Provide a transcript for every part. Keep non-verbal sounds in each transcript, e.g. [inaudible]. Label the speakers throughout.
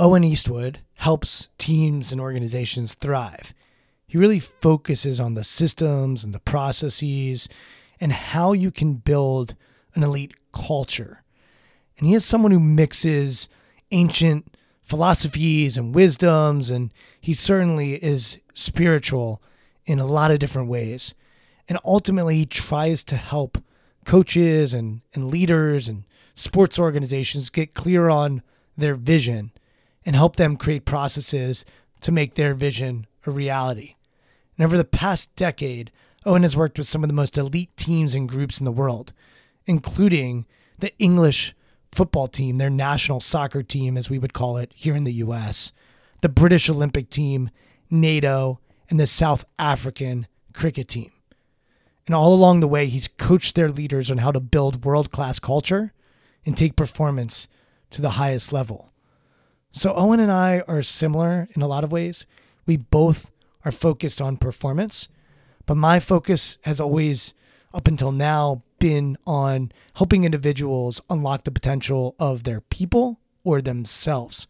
Speaker 1: Owen Eastwood helps teams and organizations thrive. He really focuses on the systems and the processes and how you can build an elite culture. And he is someone who mixes ancient philosophies and wisdoms, and he certainly is spiritual in a lot of different ways. And ultimately, he tries to help coaches and, and leaders and sports organizations get clear on their vision and help them create processes to make their vision a reality. And over the past decade, Owen has worked with some of the most elite teams and groups in the world, including the English football team, their national soccer team, as we would call it here in the US, the British Olympic team, NATO, and the South African cricket team. And all along the way, he's coached their leaders on how to build world class culture and take performance to the highest level. So Owen and I are similar in a lot of ways. We both are focused on performance, but my focus has always, up until now, been on helping individuals unlock the potential of their people or themselves.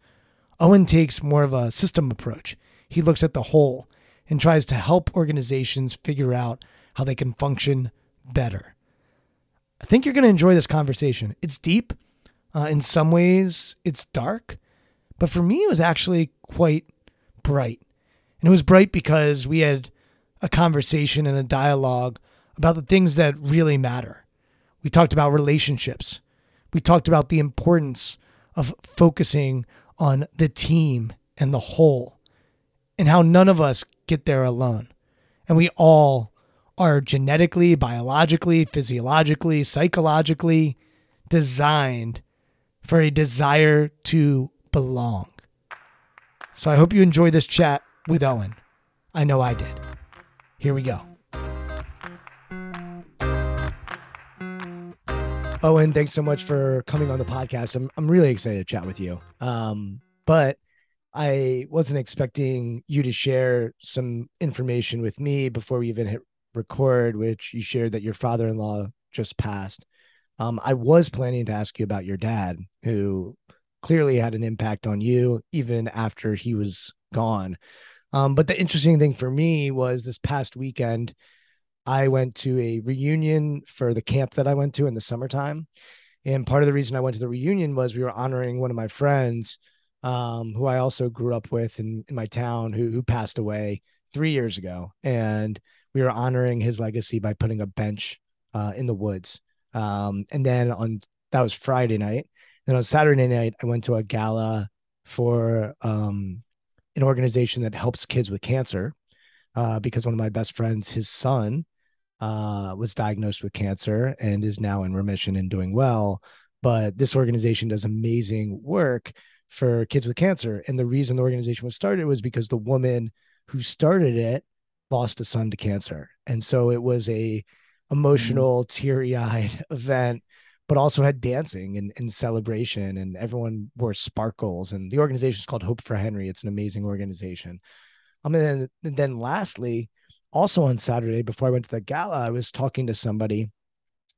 Speaker 1: Owen takes more of a system approach. He looks at the whole and tries to help organizations figure out how they can function better. I think you're going to enjoy this conversation. It's deep. Uh, in some ways, it's dark. But for me, it was actually quite bright. And it was bright because we had a conversation and a dialogue about the things that really matter. We talked about relationships. We talked about the importance of focusing on the team and the whole and how none of us get there alone. And we all are genetically, biologically, physiologically, psychologically designed for a desire to belong. So I hope you enjoy this chat with Owen. I know I did. Here we go. Owen, thanks so much for coming on the podcast. I'm I'm really excited to chat with you. Um, but I wasn't expecting you to share some information with me before we even hit record, which you shared that your father-in-law just passed. Um, I was planning to ask you about your dad, who clearly had an impact on you even after he was gone. Um, but the interesting thing for me was this past weekend, I went to a reunion for the camp that I went to in the summertime. And part of the reason I went to the reunion was we were honoring one of my friends um, who I also grew up with in, in my town who, who passed away three years ago. And we were honoring his legacy by putting a bench uh, in the woods. Um, and then on that was Friday night. Then on Saturday night, I went to a gala for um, an organization that helps kids with cancer uh, because one of my best friends, his son, uh, was diagnosed with cancer and is now in remission and doing well. But this organization does amazing work for kids with cancer. And the reason the organization was started was because the woman who started it lost a son to cancer. And so it was a emotional, mm-hmm. teary-eyed [laughs] event, but also had dancing and, and celebration and everyone wore sparkles. And the organization is called Hope for Henry. It's an amazing organization. Um, and then, then lastly, also on Saturday before I went to the gala, I was talking to somebody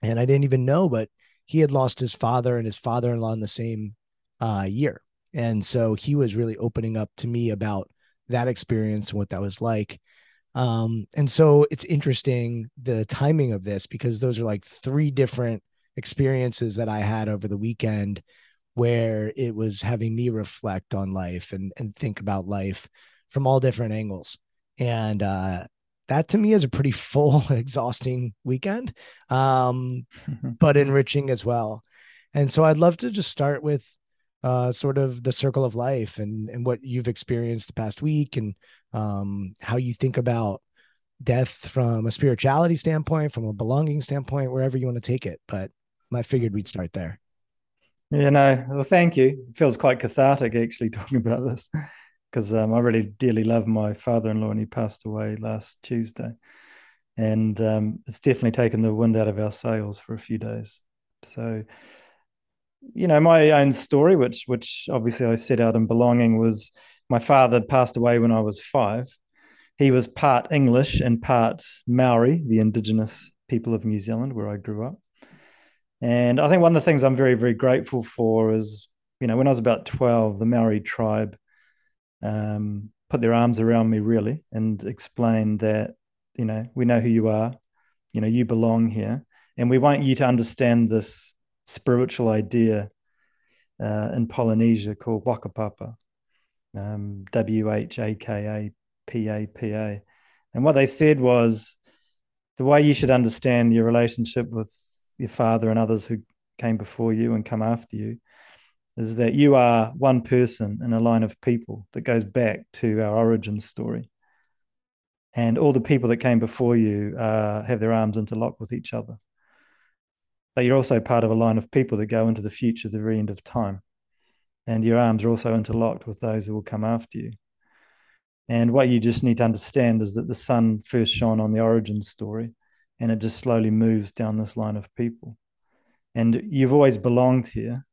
Speaker 1: and I didn't even know, but he had lost his father and his father in law in the same uh, year. And so he was really opening up to me about that experience and what that was like. Um, and so it's interesting the timing of this because those are like three different experiences that I had over the weekend where it was having me reflect on life and, and think about life from all different angles. And uh, that to me is a pretty full, [laughs] exhausting weekend, um, but enriching as well. And so I'd love to just start with uh, sort of the circle of life and, and what you've experienced the past week and um, how you think about death from a spirituality standpoint, from a belonging standpoint, wherever you want to take it. But I figured we'd start there.
Speaker 2: You know, well, thank you. It feels quite cathartic actually [laughs] talking about this because um, I really dearly love my father-in-law, and he passed away last Tuesday, and um, it's definitely taken the wind out of our sails for a few days. So, you know, my own story, which which obviously I set out in belonging, was my father passed away when I was five. He was part English and part Maori, the indigenous people of New Zealand, where I grew up. And I think one of the things I'm very, very grateful for is, you know, when I was about 12, the Maori tribe um, put their arms around me really and explained that you know we know who you are you know you belong here and we want you to understand this spiritual idea uh, in polynesia called whakapapa um, w-h-a-k-a-p-a-p-a and what they said was the way you should understand your relationship with your father and others who came before you and come after you is that you are one person in a line of people that goes back to our origin story. And all the people that came before you uh, have their arms interlocked with each other. But you're also part of a line of people that go into the future, the very end of time. And your arms are also interlocked with those who will come after you. And what you just need to understand is that the sun first shone on the origin story and it just slowly moves down this line of people. And you've always belonged here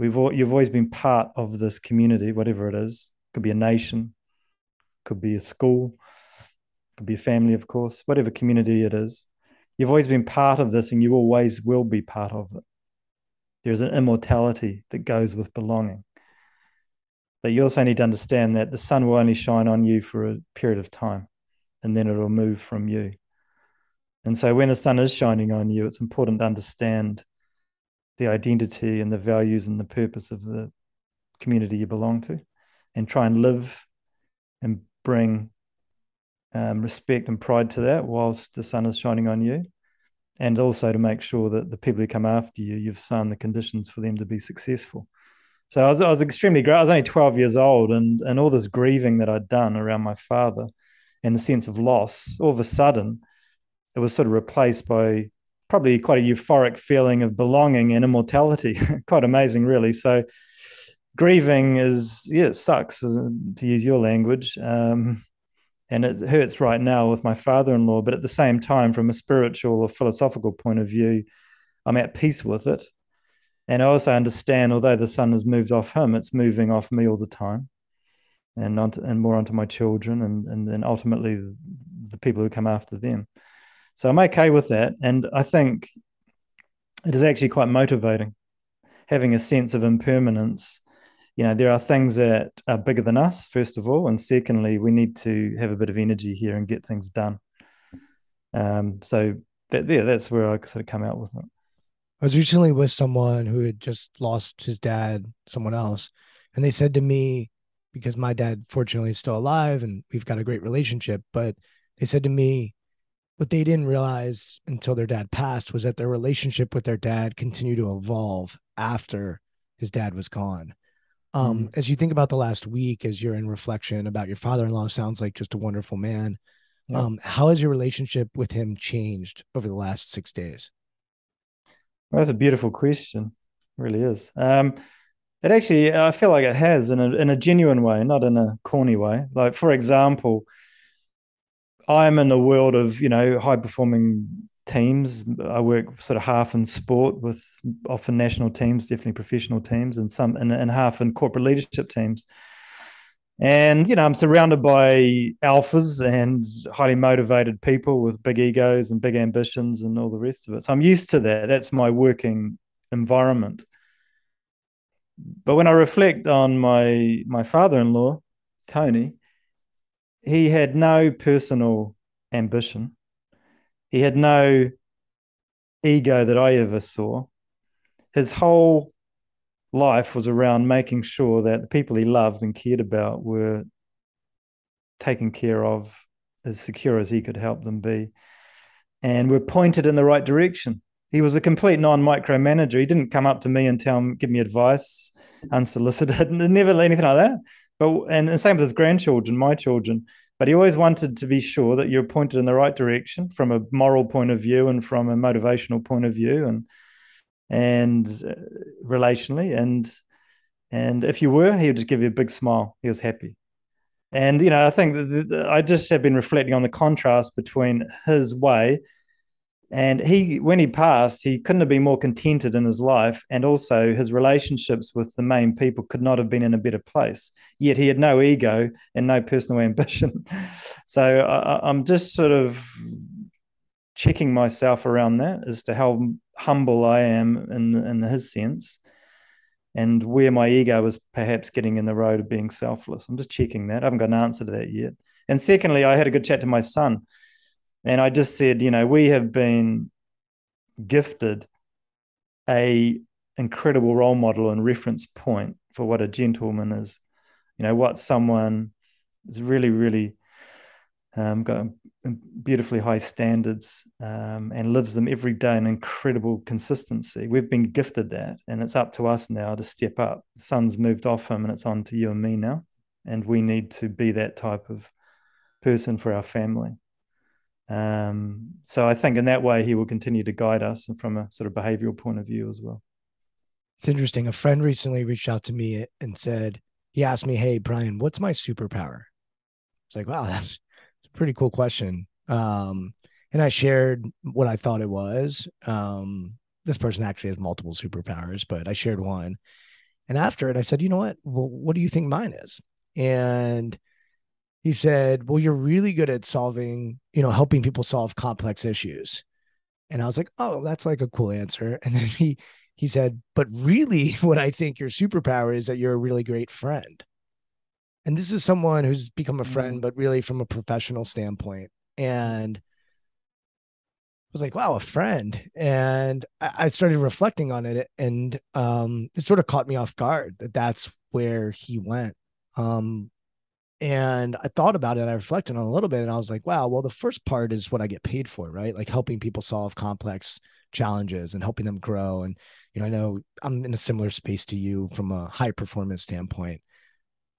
Speaker 2: We've all, you've always been part of this community, whatever it is. Could be a nation, could be a school, could be a family, of course, whatever community it is. You've always been part of this, and you always will be part of it. There's an immortality that goes with belonging. But you also need to understand that the sun will only shine on you for a period of time, and then it'll move from you. And so, when the sun is shining on you, it's important to understand the identity and the values and the purpose of the community you belong to and try and live and bring um, respect and pride to that whilst the sun is shining on you and also to make sure that the people who come after you you've sown the conditions for them to be successful so I was, I was extremely great. I was only 12 years old, and, and all this grieving that I'd done around my father and the sense of loss, all of a sudden, it was sort of replaced by probably quite a euphoric feeling of belonging and immortality. [laughs] quite amazing, really. So grieving is yeah, it sucks uh, to use your language. Um, and it hurts right now with my father-in-law but at the same time from a spiritual or philosophical point of view i'm at peace with it and i also understand although the sun has moved off him it's moving off me all the time and onto, and more onto my children and and then ultimately the people who come after them so i'm okay with that. And i think it is actually quite motivating having a sense of impermanence. You know there are things that are bigger than us first of all and secondly we need to have a bit of energy here and get things done. Um, so that yeah that's where i sort of come out with it.
Speaker 1: I was recently with someone who had just lost his dad, someone else, and they said to me, because my dad fortunately is still alive and we've got a great relationship, but they said to me, what they didn't realize until their dad passed was that their relationship with their dad continued to evolve after his dad was gone. Um,
Speaker 2: Mhm.
Speaker 1: As you think about the last week, as you're in reflection about your father-in-law, sounds like just a wonderful man.
Speaker 2: Yeah.
Speaker 1: Um, how has your relationship with him changed over the last six days?
Speaker 2: Well, that's a beautiful question. It really is. Um, it actually, I feel like it has in a in a genuine way, not in a corny way. Like, for example, I'm in the world of you know high performing teams. I work sort of half in sport with often national teams, definitely professional teams, and some and, and half in corporate leadership teams. And you know, I'm surrounded by alphas and highly motivated people with big egos and big ambitions and all the rest of it. So I'm used to that. That's my working environment. But when I reflect on my my father-in-law, Tony, he had no personal ambition. He had no ego that I ever saw. His whole life was around making sure that the people he loved and cared about were taken care of as secure as he could help them be and were pointed in the right direction. He was a complete non micromanager. He didn't come up to me and tell me, give me advice unsolicited, [laughs] never anything like that. But and the same with his grandchildren, my children. But he always wanted to be sure that you're pointed in the right direction from a moral point of view and from a motivational point of view and and uh, relationally and and if you were, he would just give you a big smile. He was happy. And you know, I think that the, I just have been reflecting on the contrast between his way and he when he passed he couldn't have been more contented in his life and also his relationships with the main people could not have been in a better place. Yet he had no ego and no personal ambition. [laughs] So I, i'm just sort of checking myself around that as to how humble i am in in his sense and where my ego was perhaps getting in the road of being selfless. I'm just checking that. I haven't got an answer to that yet. And secondly i had a good chat to my son and I just said, you know, we have been gifted a incredible role model and reference point for what a gentleman is. You know, what someone is really, really um, got beautifully high standards um, and lives them every day in incredible consistency. We've been gifted that, and it's up to us now to step up. The sun's moved off him, and it's on to you and me now, and we need to be that type of person for our family. Um, so I think in that way he will continue to guide us and from a sort of behavioral point of view as well.
Speaker 1: It's interesting. A friend recently reached out to me and said, he asked me, Hey, Brian, what's my superpower? It's like, wow, [laughs] that's a pretty cool question. Um, and I shared what I thought it was. Um, this person actually has multiple superpowers, but I shared one. And after it, I said, you know what? Well, what do you think mine is? And he said, Well, you're really good at solving, you know, helping people solve complex issues. And I was like, Oh, that's like a cool answer. [laughs] And then he he said, But really, [laughs] what I think your superpower is that you're a really great friend. And this is someone who's become a friend,
Speaker 2: Mm.
Speaker 1: but really from a professional standpoint. And I was like, wow, a friend. And I, I started reflecting on it. And um, it sort of caught me off guard that that's where he went. Um, and I thought about it. and I reflected on a little bit, and I was like, "Wow, well, the first part is what I get paid for, right? Like helping people solve complex challenges and helping them grow." And you know, I know I'm in a similar space to you from a high performance standpoint,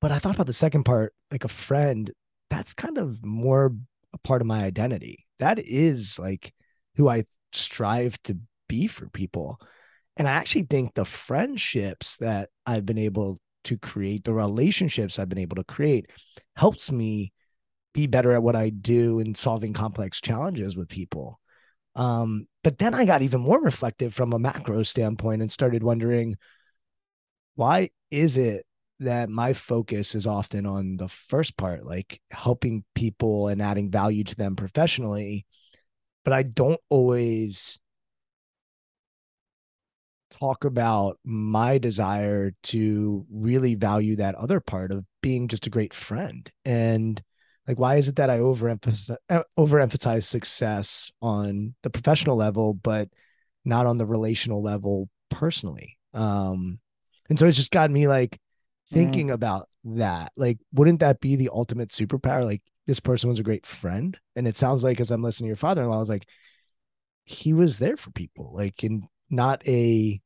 Speaker 1: but I thought about the second part, like a friend. That's kind of more a part of my identity. That is like who I strive to be for people, and I actually think the friendships that I've been able to create, the relationships I've been able to create, helps me be better at what I do in solving complex challenges with people. Um, but then I got even more reflective from a macro standpoint and started wondering why is it that my focus is often on the first part, like helping people and adding value to them professionally, but I don't always talk about my desire to really value that other part of being just a great friend and like why is it that i overemphasize uh, overemphasize success on the professional level but not on the relational level personally? Um and so it's just got me like thinking mm. about that. Like wouldn't that be the ultimate superpower? Like this person was a great friend and it sounds like as i'm listening to your father-in-law i was like he was there for people like in not a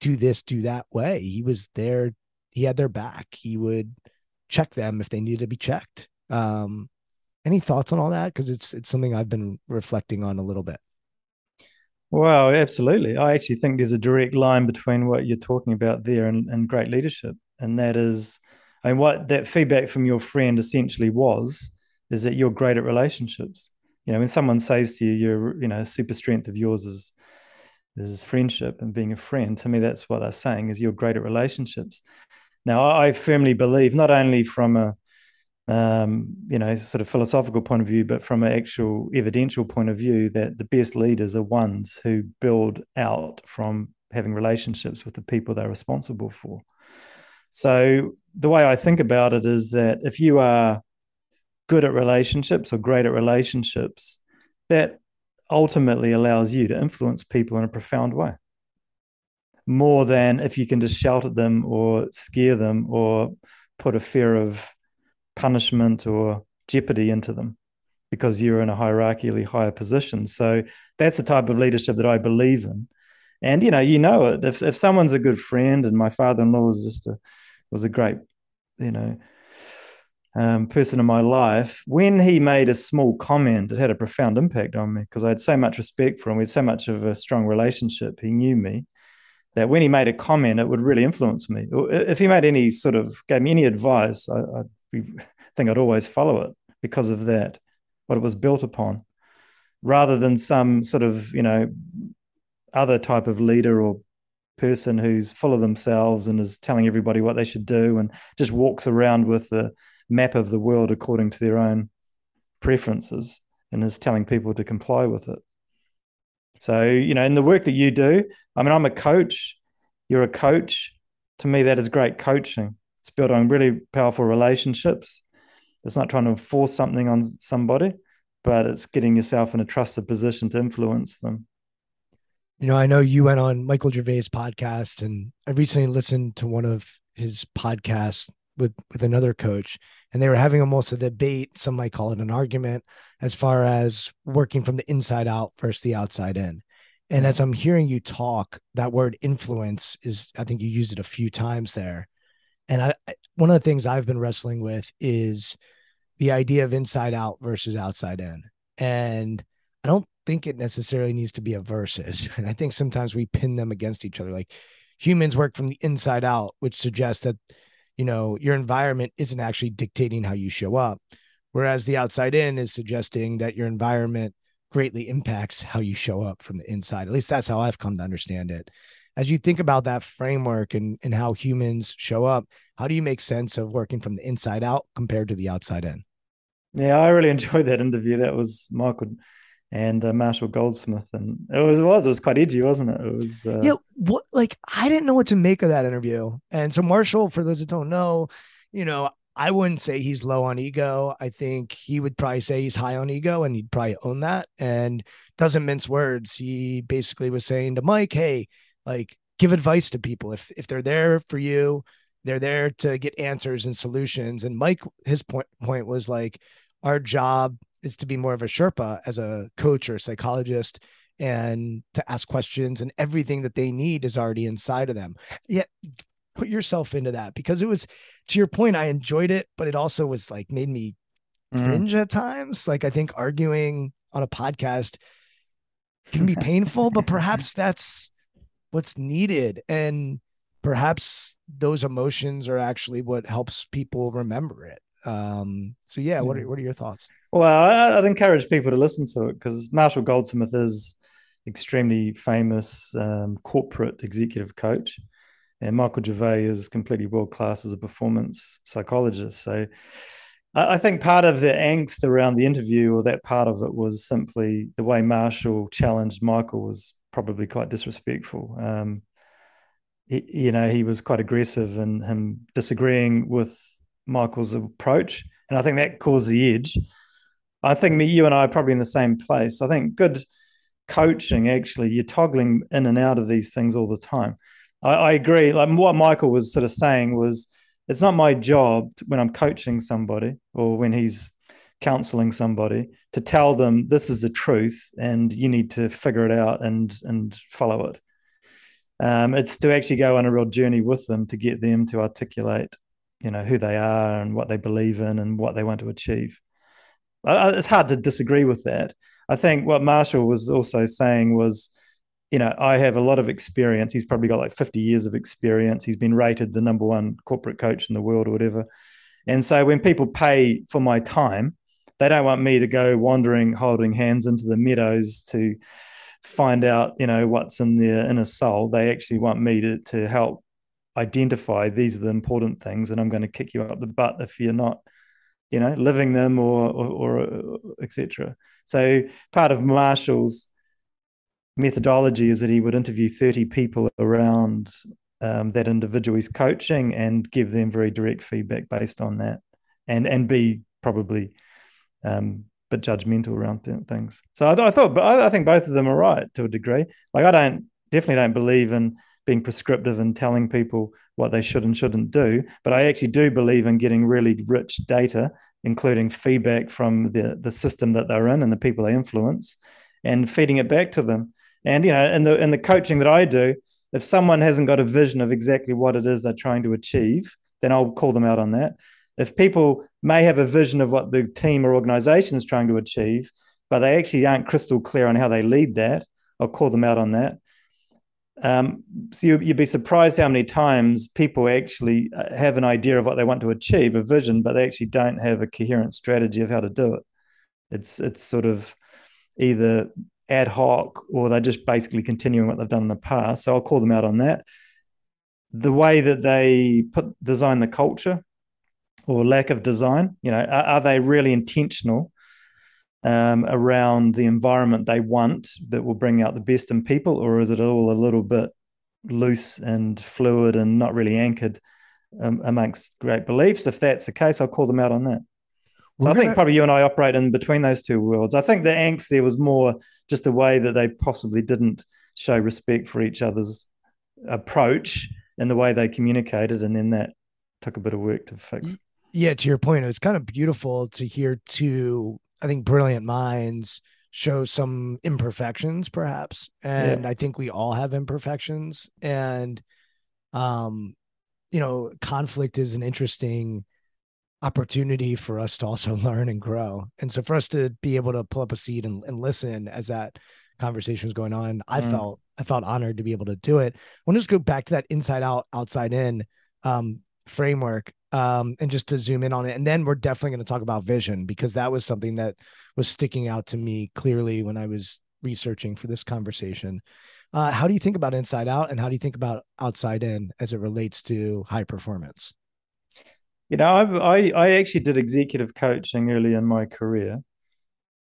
Speaker 1: do this do that way he was there he had their back he would check them if they needed to be checked um, any thoughts on all that? Because it's it's something I've been reflecting on a little bit.
Speaker 2: Well, absolutely. I actually think there's a direct line between what you're talking about there and, and great leadership. And that is, I mean, what that feedback from your friend essentially was is that you're great at relationships. You know, when someone says to you, you're, you know, a super strength of yours is is friendship and being a friend. To me, that's what they're saying is you're great at relationships. Now, I firmly believe not only from a um, you know, sort of philosophical point of view, but from an actual evidential point of view, that the best leaders are ones who build out from having relationships with the people they're responsible for. So the way I think about it is that if you are good at relationships or great at relationships, that ultimately allows you to influence people in a profound way. More than if you can just shout at them or scare them or put a fear of punishment or jeopardy into them because you're in a hierarchically higher position. So that's the type of leadership that I believe in. And you know, you know it. If if someone's a good friend, and my father-in-law was just a was a great, you know, um, person in my life, when he made a small comment, it had a profound impact on me because I had so much respect for him. We had so much of a strong relationship. He knew me that when he made a comment, it would really influence me. If he made any sort of gave me any advice, I, would [laughs] think I'd always follow it because of that, what it was built upon, rather than some sort of, you know, other type of leader or person who's full of themselves and is telling everybody what they should do and just walks around with the map of the world according to their own preferences and is telling people to comply with it. So, you know, in the work that you do, I mean, I'm a coach, you're a coach. To me, that is great coaching. It's built on really powerful relationships. It's not trying to force something on somebody, but it's getting yourself in a trusted position to influence them.
Speaker 1: You know, I know you went on Michael Gervais' podcast, and I recently listened to one of his podcasts with with another coach, and they were having almost a debate. Some might call it an argument, as far as working from the inside out versus the outside in. And as mm-hmm. I'm hearing you talk, that word influence is, I think you used it a few times there. And I, one of the things I've been wrestling with is the idea of inside out versus outside in. And I don't think it necessarily needs to be a versus. [laughs] And I think sometimes we pin them against each other. Like humans work from the inside out, which suggests that, you know, your environment isn't actually dictating how you show up. Whereas the outside in is suggesting that your environment greatly impacts how you show up from the inside. At least that's how I've come to understand it as you think about that framework and, and how humans show up, how do you make sense of working from the inside out compared to the outside in?
Speaker 2: Yeah, I really [laughs] enjoyed that interview. That was Michael and uh, Marshall Goldsmith, and it was it was it was quite edgy, wasn't it? It was uh...
Speaker 1: yeah. What like I didn't know what to make of that interview, and so Marshall, for those that don't know, you know, I wouldn't say he's low on ego. I think he would probably say he's high on ego, and he'd probably own that. And doesn't mince words. He basically was saying to Mike, "Hey, like give advice to people if if they're there for you they're there to get answers and solutions and mike his point point was like our job is to be more of a sherpa as a coach or a psychologist and to ask questions and everything that they need is already inside of them yet put yourself into that because it was to your point i enjoyed it but it also was like made me mm-hmm. cringe mm-hmm. at times like i think arguing on a podcast can be [laughs] painful but perhaps [laughs] that's what's needed and perhaps those emotions are actually what helps people remember it Um, so yeah, what are what are your thoughts?
Speaker 2: Well, I, would encourage people to listen to it because Marshall Goldsmith is extremely famous um, corporate executive coach, and Michael Gervais is completely world class as a performance psychologist. So I, I think part of the angst around the interview, or that part of it, was simply the way Marshall challenged Michael was probably quite disrespectful. Um, he, you know, he was quite aggressive in him disagreeing with Michael's approach, and I think that caused the edge. I think me, you and I are probably in the same place. I think good coaching actually you're toggling in and out of these things all the time. I, I agree. Like what Michael was sort of saying was, it's not my job when I'm coaching somebody or when he's counseling somebody to tell them this is the truth and you need to figure it out and and follow it. Um, it's to actually go on a real journey with them to get them to articulate, you know, who they are and what they believe in and what they want to achieve. It's hard to disagree with that. I think what Marshall was also saying was, you know, I have a lot of experience. He's probably got like 50 years of experience. He's been rated the number one corporate coach in the world or whatever. And so when people pay for my time, they don't want me to go wandering, holding hands into the meadows to find out, you know, what's in their inner soul. They actually want me to, to help identify these are the important things. And I'm going to kick you up the butt if you're not you know, living them or, or, or etc. So part of Marshall's methodology is that he would interview 30 people around um, that individual he's coaching and give them very direct feedback based on that and and be probably um, but judgmental around th- things. So I, th- I thought, but I, I, think both of them are right to a degree. Like I don't definitely don't believe in being prescriptive and telling people what they should and shouldn't do. But I actually do believe in getting really rich data, including feedback from the, the system that they're in and the people they influence, and feeding it back to them. And you know, in the in the coaching that I do, if someone hasn't got a vision of exactly what it is they're trying to achieve, then I'll call them out on that. If people may have a vision of what the team or organization is trying to achieve, but they actually aren't crystal clear on how they lead that, I'll call them out on that. Um, so you, would be surprised how many times people actually uh, have an idea of what they want to achieve, a vision, but they actually don't have a coherent strategy of how to do it. It's it's sort of either ad hoc or they're just basically continuing what they've done in the past. So I'll call them out on that. The way that they put design the culture or lack of design, you know, are, are they really intentional um, around the environment they want that will bring out the best in people, or is it all a little bit loose and fluid and not really anchored um, amongst great beliefs? If that's the case, I'll call them out on that. So We're I think gonna... probably you and I operate in between those two worlds. I think the angst there was more just the way that they possibly didn't show respect for each other's approach and the way they communicated, and then that took a bit of work to fix.
Speaker 1: Yeah, to your point, it was kind of beautiful to hear two I think brilliant minds show some imperfections perhaps and yeah. i think we all have imperfections and um you know conflict is an interesting opportunity for us to also [laughs] learn and grow and so for us to be able to pull up a seat and, and listen as that conversation was going on i mm. felt i felt honored to be able to do it i want to just go back to that inside out outside in um framework um, and just to zoom in on it. And then we're definitely going to talk about vision because that was something that was sticking out to me clearly when I was researching for this conversation. Uh, how do you think about inside out and how do you think about outside in as it relates to high performance?
Speaker 2: You know, I, I, I actually did executive coaching early in my career,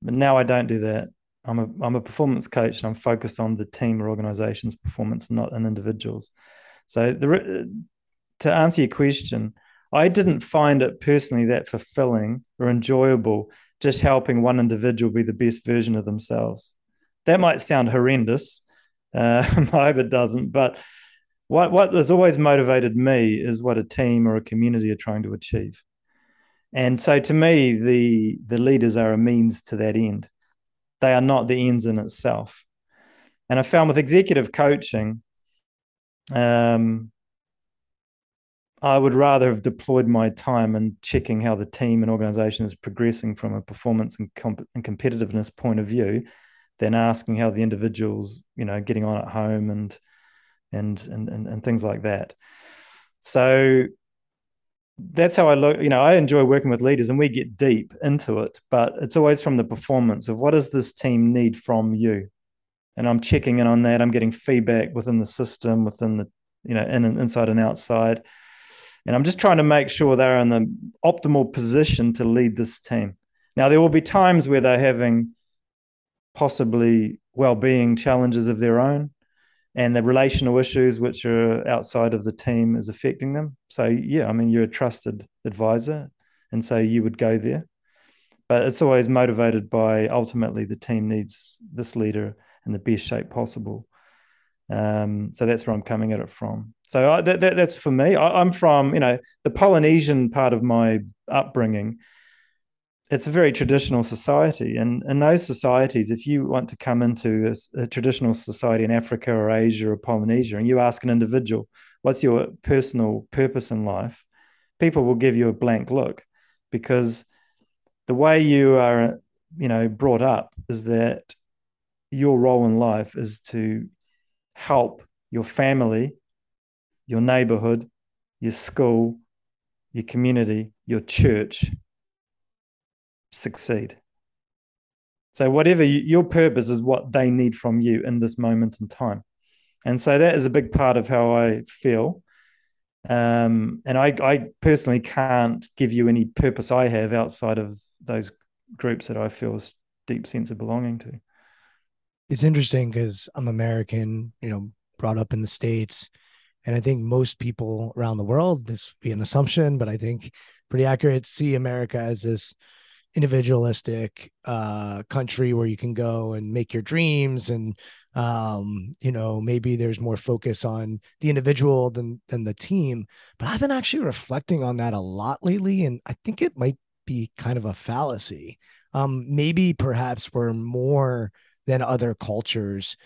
Speaker 2: but now I don't do that. I'm a I'm a performance coach and I'm focused on the team or organization's performance, not an individuals. So the to answer your question, I didn't find it personally that fulfilling or enjoyable just helping one individual be the best version of themselves. That might sound horrendous. Uh, [laughs] I hope it doesn't. But what, what has always motivated me is what a team or a community are trying to achieve. And so to me, the, the leaders are a means to that end. They are not the ends in itself. And I found with executive coaching, um, I would rather have deployed my time in checking how the team and organization is progressing from a performance and, comp- and competitiveness point of view than asking how the individual's, you know, getting on at home and and and and, and things like that. So that's how I look. You know, I enjoy working with leaders, and we get deep into it. But it's always from the performance of what does this team need from you, and I'm checking in on that. I'm getting feedback within the system, within the you know, in inside and outside, and I'm just trying to make sure they're in the optimal position to lead this team. Now, there will be times where they're having possibly well-being challenges of their own and the relational issues which are outside of the team is affecting them. So yeah, I mean you're a trusted advisor, and so you would go there. But it's always motivated by ultimately the team needs this leader in the best shape possible. Um, so that's where I'm coming at it from. So I, that, that, that's for me. I, I'm from you know the Polynesian part of my upbringing it's a very traditional society and in those societies if you want to come into a, a, traditional society in africa or asia or polynesia and you ask an individual what's your personal purpose in life people will give you a blank look because the way you are you know brought up is that your role in life is to help your family your neighborhood your school your community your church succeed. So, whatever you, your purpose is, what they need from you in this moment in time. And so, that is a big part of how I feel. Um, and I, I personally can't give you any purpose I have outside of those groups that I feel a deep sense of belonging to.
Speaker 1: It's interesting because I'm American, you know, brought up in the States. And I think most people around the world, this be an assumption, but I think pretty accurate, see America as this individualistic uh, country where you can go and make your dreams and um, you know maybe there's more focus on the individual than than the team but i've been actually reflecting on that a lot lately and i think it might be kind of a fallacy um, maybe perhaps we're more than other cultures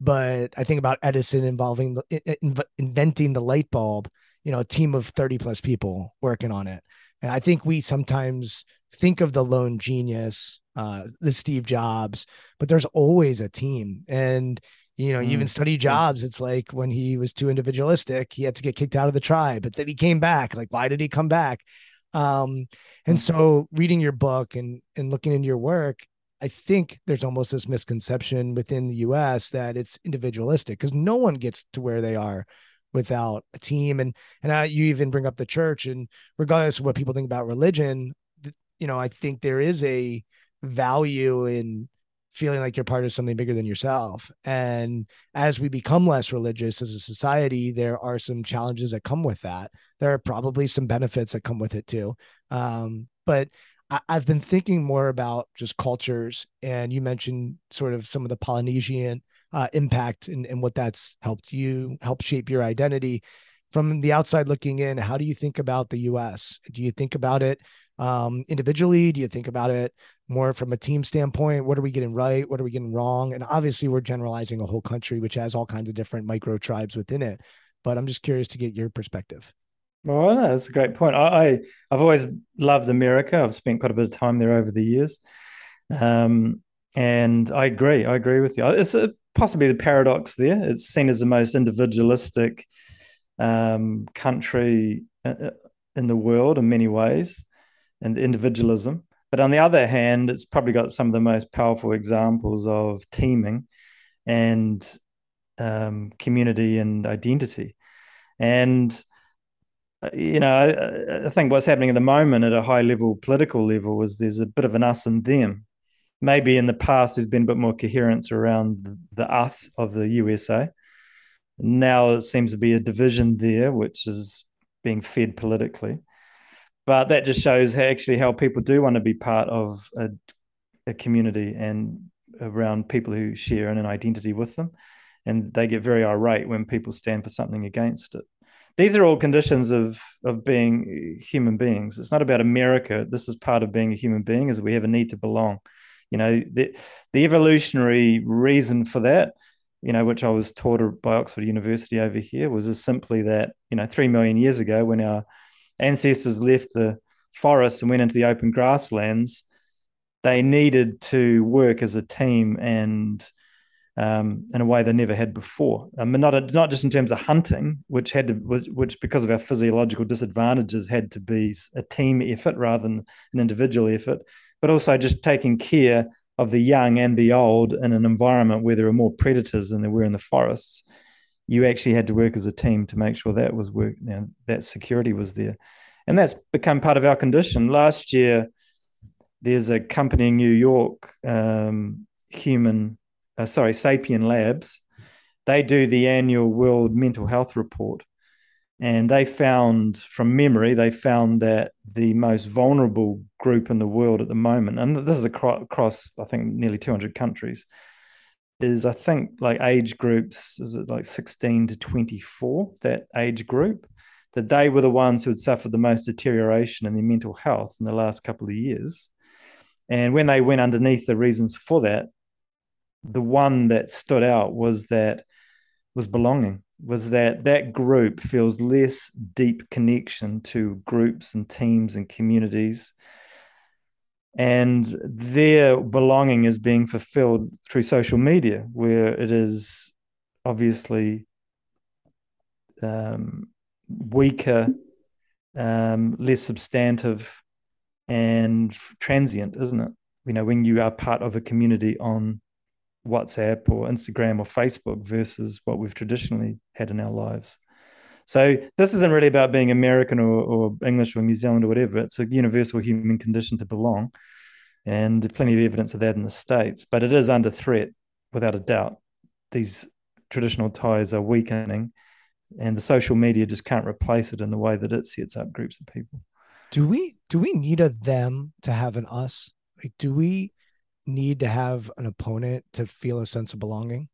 Speaker 1: but i think about edison involving the, inventing the light bulb you know a team of 30 plus people working on it and I think we sometimes think of the lone genius, uh, the Steve Jobs, but there's always a team. And you know, mm. even study Jobs, it's like when he was too individualistic, he had to get kicked out of the tribe, but then he came back. Like, why did he come back? Um, and mm. so reading your book and and looking into your work, I think there's almost this misconception within the US that it's individualistic because no one gets to where they are without a team and and I, you even bring up the church and regardless of what people think about religion you know i think there is a value in feeling like you're part of something bigger than yourself and as we become less religious as a society there are some challenges that come with that. There are probably some benefits that come with it too um, but I've been thinking more about just cultures and you mentioned sort of some of the polynesian uh, impact and, and what that's helped you help shape your identity. From the outside looking in how do you think about the us do you think about it um, individually? Do you think about it more from a team standpoint? What are we getting right? What are we getting wrong? And obviously we're generalizing a whole country which has all kinds of different micro tribes within it but i'm just curious to get your perspective
Speaker 2: well no, that's a great point I, I i've always loved america i've spent quite a bit of time there over the years um, and I agree. I agree with you. It's a, possibly the paradox there. It's seen as the most individualistic um, country uh, uh, in the world in many ways, and individualism. But on the other hand, it's probably got some of the most powerful examples of teaming and um, community and identity. And Uh, you know, I, I, think what's happening at the moment at a high level political level is there's a bit of an us and them maybe in the past there's been a bit more coherence around the, the us of the USA. Now it seems to be a division there, which is being fed politically. But that just shows how actually how people do want to be part of a, a community and around people who share an identity with them. And they get very irate when people stand for something against it. These are all conditions of of being human beings. It's not about America. This is part of being a human being, is we have a need to belong you know the the evolutionary reason for that you know which i was taught by oxford university over here was as simply that you know 3 million years ago when our ancestors left the forests and went into the open grasslands they needed to work as a team and um, in a way they never had before. Um, not not just in terms of hunting, which had to, which, which because of our physiological disadvantages had to be a team effort rather than an individual effort, but also just taking care of the young and the old in an environment where there are more predators than there were in the forests. You actually had to work as a team to make sure that was work, you know, that security was there, and that's become part of our condition. Last year, there's a company in New York, um, Human uh, sorry, Sapien Labs, they do the annual World Mental Health Report. And they found, from memory, they found that the most vulnerable group in the world at the moment, and this is across, I think, nearly 200 countries, is I think like age groups, is it like 16 to 24, that age group, that they were the ones who had suffered the most deterioration in their mental health in the last couple of years. And when they went underneath the reasons for that, the one that stood out was that was belonging was that that group feels less deep connection to groups and teams and communities. And their belonging is being fulfilled through social media where it is obviously um, weaker um, less substantive and transient isn't it? You know when you are part of a community on WhatsApp or Instagram or Facebook versus what we've traditionally had in our lives. So this isn't really about being American or, or English or New Zealand or whatever. It's a universal human condition to belong. And there's plenty of evidence of that in the States, but it is under threat without a doubt. These traditional ties are weakening and the social media just can't replace it in the way that it sets up groups of people.
Speaker 1: Do we do we need a them to have an us? Like do we need to have an opponent to feel a sense of belonging?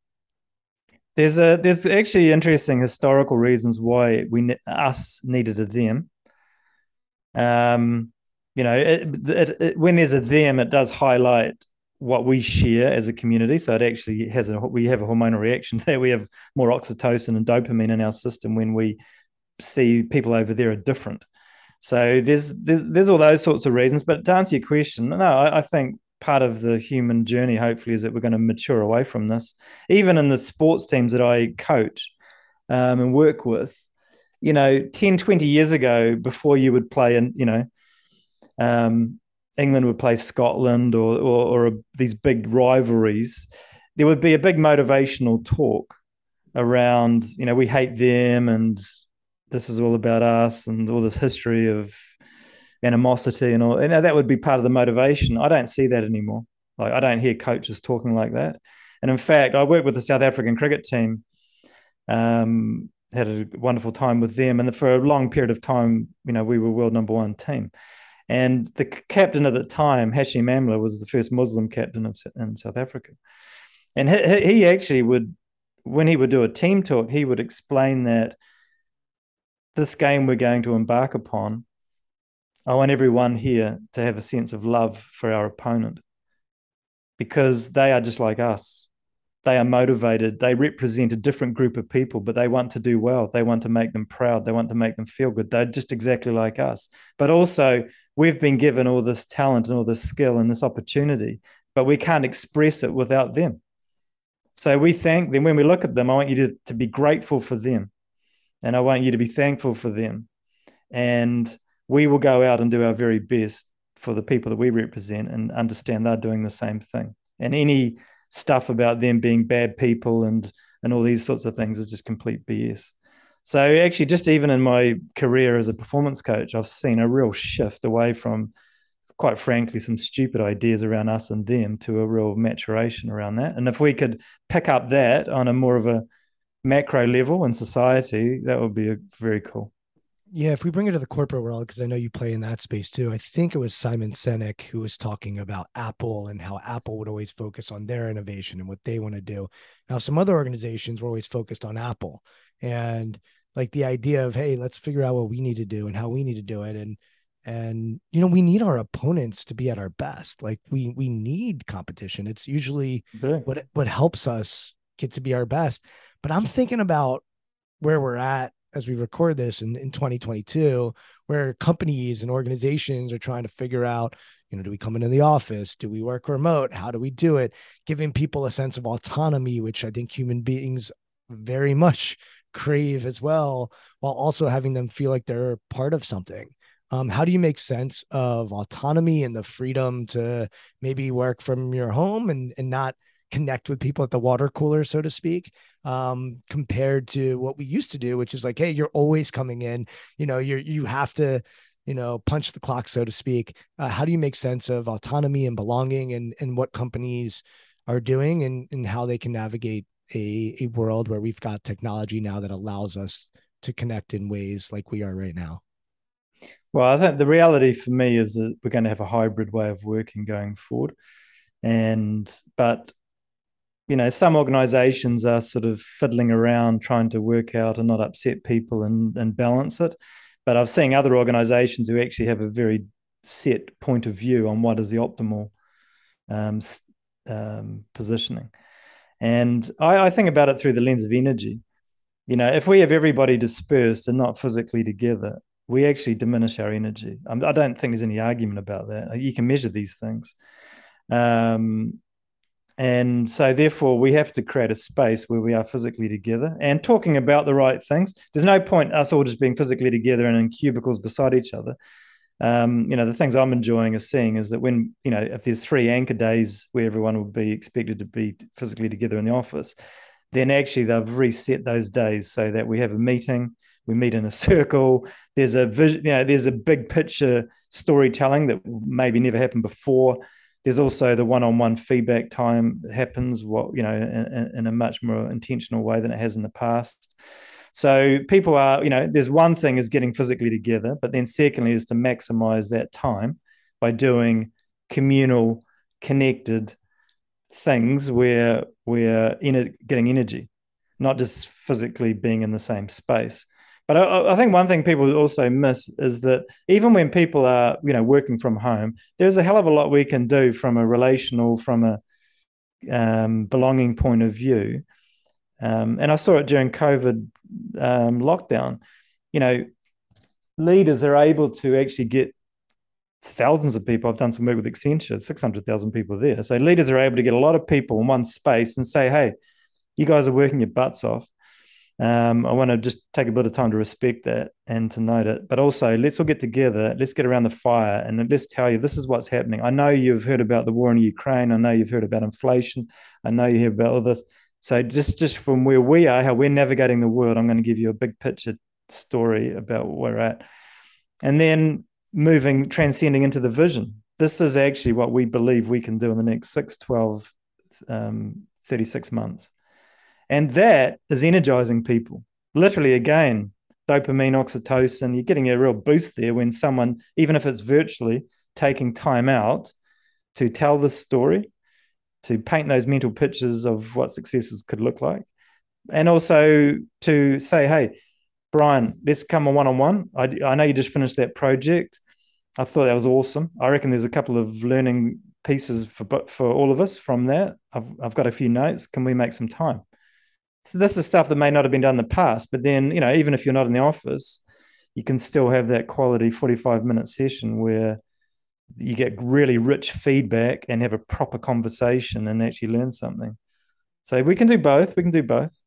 Speaker 2: There's a there's actually interesting historical reasons why we us needed a them. Um, you know, it, it, it, when there's a them, it does highlight what we share as a community. So it actually has a we have a hormonal reaction [laughs] there. We have more oxytocin and dopamine in our system when we see people over there are different. So there's there's, all those sorts of reasons. But to answer your question, no, I, I think part of the human journey hopefully is that we're going to mature away from this. Even in the sports teams that i coach um, and work with you know 10 20 years ago before you would play and you know um, england would play scotland or, or, or these big rivalries there would be a big motivational talk around you know we hate them and this is all about us and all this history of animosity and all. And that would be part of the motivation. I don't see that anymore. Like I don't hear coaches talking like that. And in fact, I worked with the South African cricket team. Um, had a wonderful time with them, and for a long period of time, you know, we were world number one team. And the captain at the time, Hashim Amla, was the first Muslim captain of, in South Africa. And he, he actually would, when he would do a team talk, he would explain that this game we're going to embark upon I want everyone here to have a sense of love for our opponent because they are just like us. They are motivated. They represent a different group of people, but they want to do well. They want to make them proud. They want to make them feel good. They're just exactly like us. But also, we've been given all this talent and all this skill and this opportunity, but we can't express it without them. So we thank them. When we look at them, I want you to, to be grateful for them. And I want you to be thankful for them. And we will go out and do our very best for the people that we represent and understand they're doing the same thing. And any stuff about them being bad people and and all these sorts of things is just complete BS. So actually, just even in my career as a performance coach, I've seen a real shift away from, quite frankly, some stupid ideas around us and them to a real maturation around that. And if we could pick up that on a more of a macro level in society, that would be a, very cool.
Speaker 1: Yeah, if we bring it to the corporate world, because I know you play in that space too, I think it was Simon Sinek who was talking about Apple and how Apple would always focus on their innovation and what they want to do. Now, some other organizations were always focused on Apple and like the idea of, hey, let's figure out what we need to do and how we need to do it. And and you know, we need our opponents to be at our best. Like we we need competition. It's usually what what helps us get to be our best. But I'm thinking about where we're at as we record this in, in 2022 where companies and organizations are trying to figure out you know, do we come into the office? Do we work remote? How do we do it? Giving people a sense of autonomy, which I think human beings very much [laughs] crave as well, while also having them feel like they're part of something. Um, how do you make sense of autonomy and the freedom to maybe work from your home and, and not connect with people at the water cooler, so to speak, um, compared to what we used to do, which is like, hey, you're always coming in, you know, you're you have to you know, punch the clock, so to speak. Uh, how do you make sense of autonomy and belonging and, and what companies are doing and, and how they can navigate a, a world where we've got technology now that allows us to connect in ways like we are right now?
Speaker 2: Well, I think the reality for me is that we're going to have a hybrid way of working going forward. And, but, you know, some organizations are sort of fiddling around trying to work out and not upset people and, and balance it. But I've seen other organizations who actually have a very set point of view on what is the optimal um, um, positioning. And I, I, think about it through the lens of energy. You know, if we have everybody dispersed and not physically together, we actually diminish our energy. I don't think there's any argument about that. You can measure these things. Um, and so, therefore, we have to create a space where we are physically together and talking about the right things. There's no point us all just being physically together and in cubicles beside each other. Um, you know, the things I'm enjoying is seeing is that when, you know, if there's three anchor days where everyone would be expected to be physically together in the office, then actually they've reset those days so that we have a meeting, we meet in a [laughs] circle. There's a vision, you know, there's a big picture storytelling that maybe never happened before there's also the one-on-one feedback time happens what you know in, in, a much more intentional way than it has in the past. So people are you know there's one thing is getting physically together but then secondly is to maximize that time by doing communal connected things where we're in getting energy not just physically being in the same space but I, I, think one thing people also miss is that even when people are, you know, working from home, there's a hell of a lot we can do from a relational, from a um, belonging point of view. Um, and I saw it during COVID um, lockdown. You know, leaders are able to actually get thousands of people. I've done some work with Accenture, 600,000 people there. So leaders are able to get a lot of people in one space and say, hey, you guys are working your butts off um, I want to just take a bit of time to respect that and to note it. But also, let's all get together, let's get around the fire, and let's tell you this is what's happening. I know you've heard about the war in Ukraine. I know you've heard about inflation. I know you hear about all this. So just just from where we are, how we're navigating the world, I'm going to give you a big picture story about where we're at, and then moving, transcending into the vision. This is actually what we believe we can do in the next 6, 12, um, 36 months. And that is energizing people. Literally, again, dopamine, oxytocin, you're getting a real boost there when someone, even if it's virtually, taking time out to tell the story, to paint those mental pictures of what successes could look like. And also to say, hey, Brian, let's come a one on one. I know you just finished that project. I thought that was awesome. I reckon there's a couple of learning pieces for for all of us from that. I've I've got a few notes. Can we make some time? So this is stuff that may not have been done in the past, but then, you know, even if you're not in the office, you can still have that quality 45 minute session where you get really rich feedback and have a proper conversation and actually learn something. So we can do both. We can do both.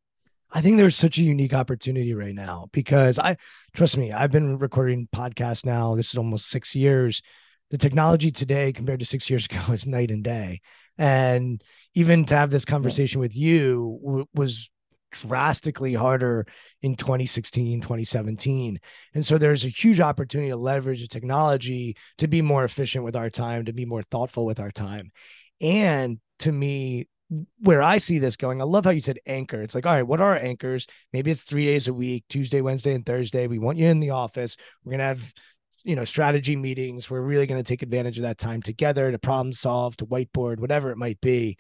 Speaker 1: I think there's such a unique opportunity right now because I trust me, I've been recording podcasts now. This is almost six years. The technology today compared to six years [laughs] ago is night and day. And even to have this conversation with you w- was drastically harder in 2016 2017 and so there's a huge opportunity to leverage the technology to be more efficient with our time to be more thoughtful with our time and to me where I see this going, I love how you said anchor. It's like, all right, what are anchors? Maybe it's three days a week, Tuesday, Wednesday, and Thursday. We want you in the office. We're gonna have, you know, strategy meetings. We're really gonna take advantage of that time together to problem solve, to whiteboard, whatever it might be.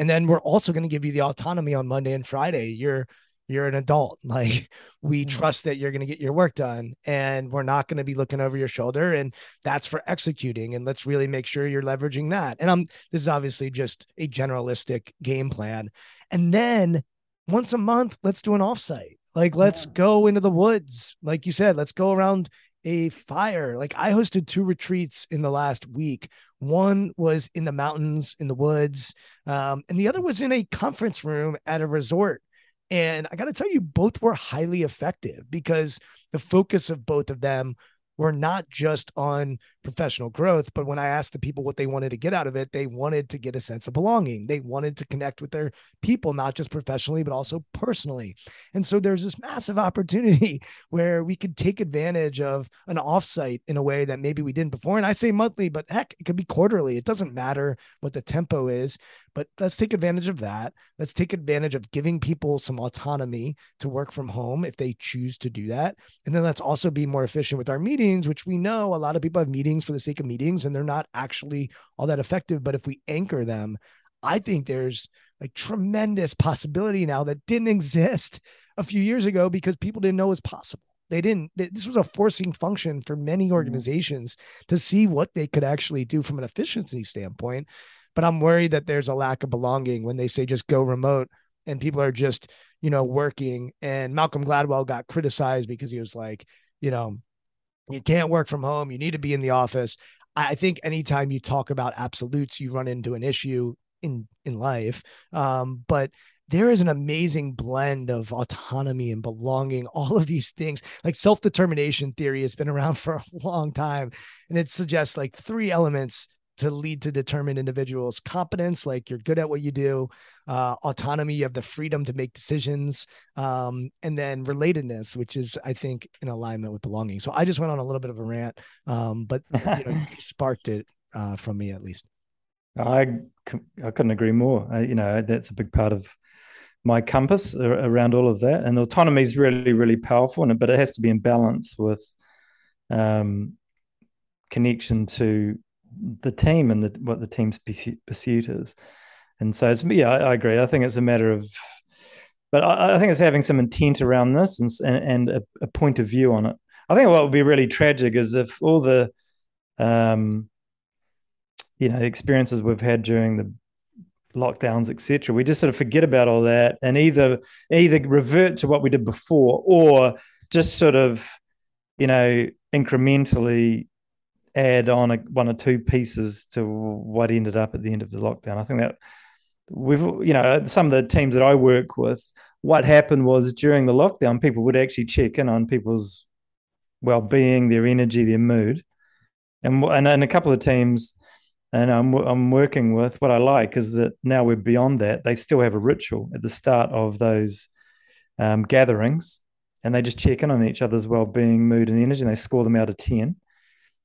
Speaker 1: And then we're also going to give you the autonomy on Monday and Friday. You're you're an adult. [laughs] Like we mm-hmm. trust that you're going to get your work done and we're not going to be looking over your shoulder and that's for executing and let's really make sure you're leveraging that. And I'm this is obviously just a generalistic game plan. And then once a month, let's do an offsite. Like let's yeah. go into the woods. Like you said, let's go around a fire. Like I hosted two retreats in the last week. One was in the mountains, in the woods, um, and the other was in a conference room at a resort. And I got to tell you, both were highly effective because the focus of both of them were not just on professional growth, but when I asked the people what they wanted to get out of it, they wanted to get a sense of belonging. They wanted to connect with their people, not just professionally, but also personally. And so there's this massive [laughs] opportunity where we could take advantage of an offsite in a way that maybe we didn't before. And I say monthly, but heck, it could be quarterly. It doesn't matter what the tempo is, but let's take advantage of that. Let's take advantage of giving people some autonomy to work from home if they choose to do that. And then let's also be more efficient with our meetings, which we know a lot of people have meetings for the sake of meetings and they're not actually all that effective. But if we anchor them, I think there's like tremendous possibility now that didn't exist a few years ago because people didn't know it was possible. They didn't, this was a forcing function for many mm-hmm. organizations to see what they could actually do from an efficiency standpoint. But I'm worried that there's a lack of belonging when they say just go remote and people are just, you know, working. And Malcolm Gladwell got criticized because he was like, you know, you can't work from home. You need to be in the office. I think anytime you talk about absolutes, you run into an issue in in life. Um, but there is an amazing blend of autonomy and belonging, [laughs] all of these things. Like self determination theory has been around [laughs] for a long time, and it suggests like three elements to lead to determine individuals competence like you're good at what you do uh, autonomy you have the freedom to make decisions um, and then relatedness which is i think in alignment with belonging. So i just went on a little bit of a rant um, but you know you [laughs] sparked it uh, from me at least.
Speaker 2: I i couldn't agree more. I, you know that's a big part of my compass around all of that. And autonomy is really really powerful but it has to be in balance with um, connection to the team and the, what the team's pursuit is. And so, it's, yeah, I, I, agree. I think it's a matter of, but I, I think it's having some intent around this and, and, a, a, point of view on it. I think what would be really tragic is if all the, um, you know, experiences we've had during the lockdowns, etc., we just sort of forget about all that and either either revert to what we did before or just sort of, you know, incrementally add on a, one or two pieces to what ended up at the end of the lockdown. I think that we've, you know, some of the teams that I work with, what happened was during the lockdown, people would actually check in on people's well-being, their energy, their mood, and and, and a couple of teams, and I'm I'm working with what I like is that now we're beyond that. They still have a ritual at the start of those um, gatherings, and they just check in on each other's well-being, mood, and energy, and they score them out of ten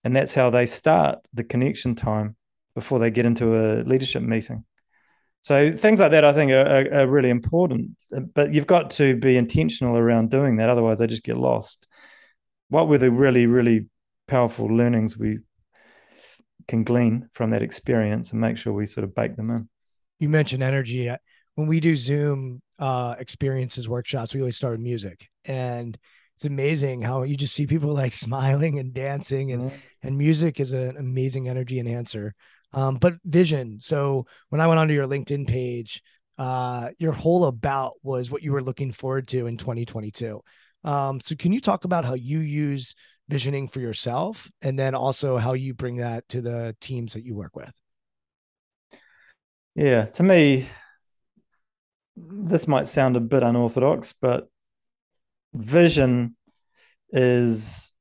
Speaker 2: and that's how they start the connection time before they get into a leadership meeting. So things like that, I think, are, are, really important. But you've got to be intentional around doing that, otherwise they just get lost. What were the really, really powerful learnings we can glean from that experience, and make sure we sort of bake them in?
Speaker 1: You mentioned energy. When we do Zoom uh, experiences workshops, we always start with music, and it's amazing how you just see people like [laughs] smiling and dancing and mm-hmm. and music is an amazing energy enhancer. Um, but vision so when i went onto your linkedin page uh, your whole about was what you were looking forward to in 2022 um, so can you talk about how you use visioning for yourself and then also how you bring that to the teams that you work with?
Speaker 2: Yeah to me this might sound a bit unorthodox but vision is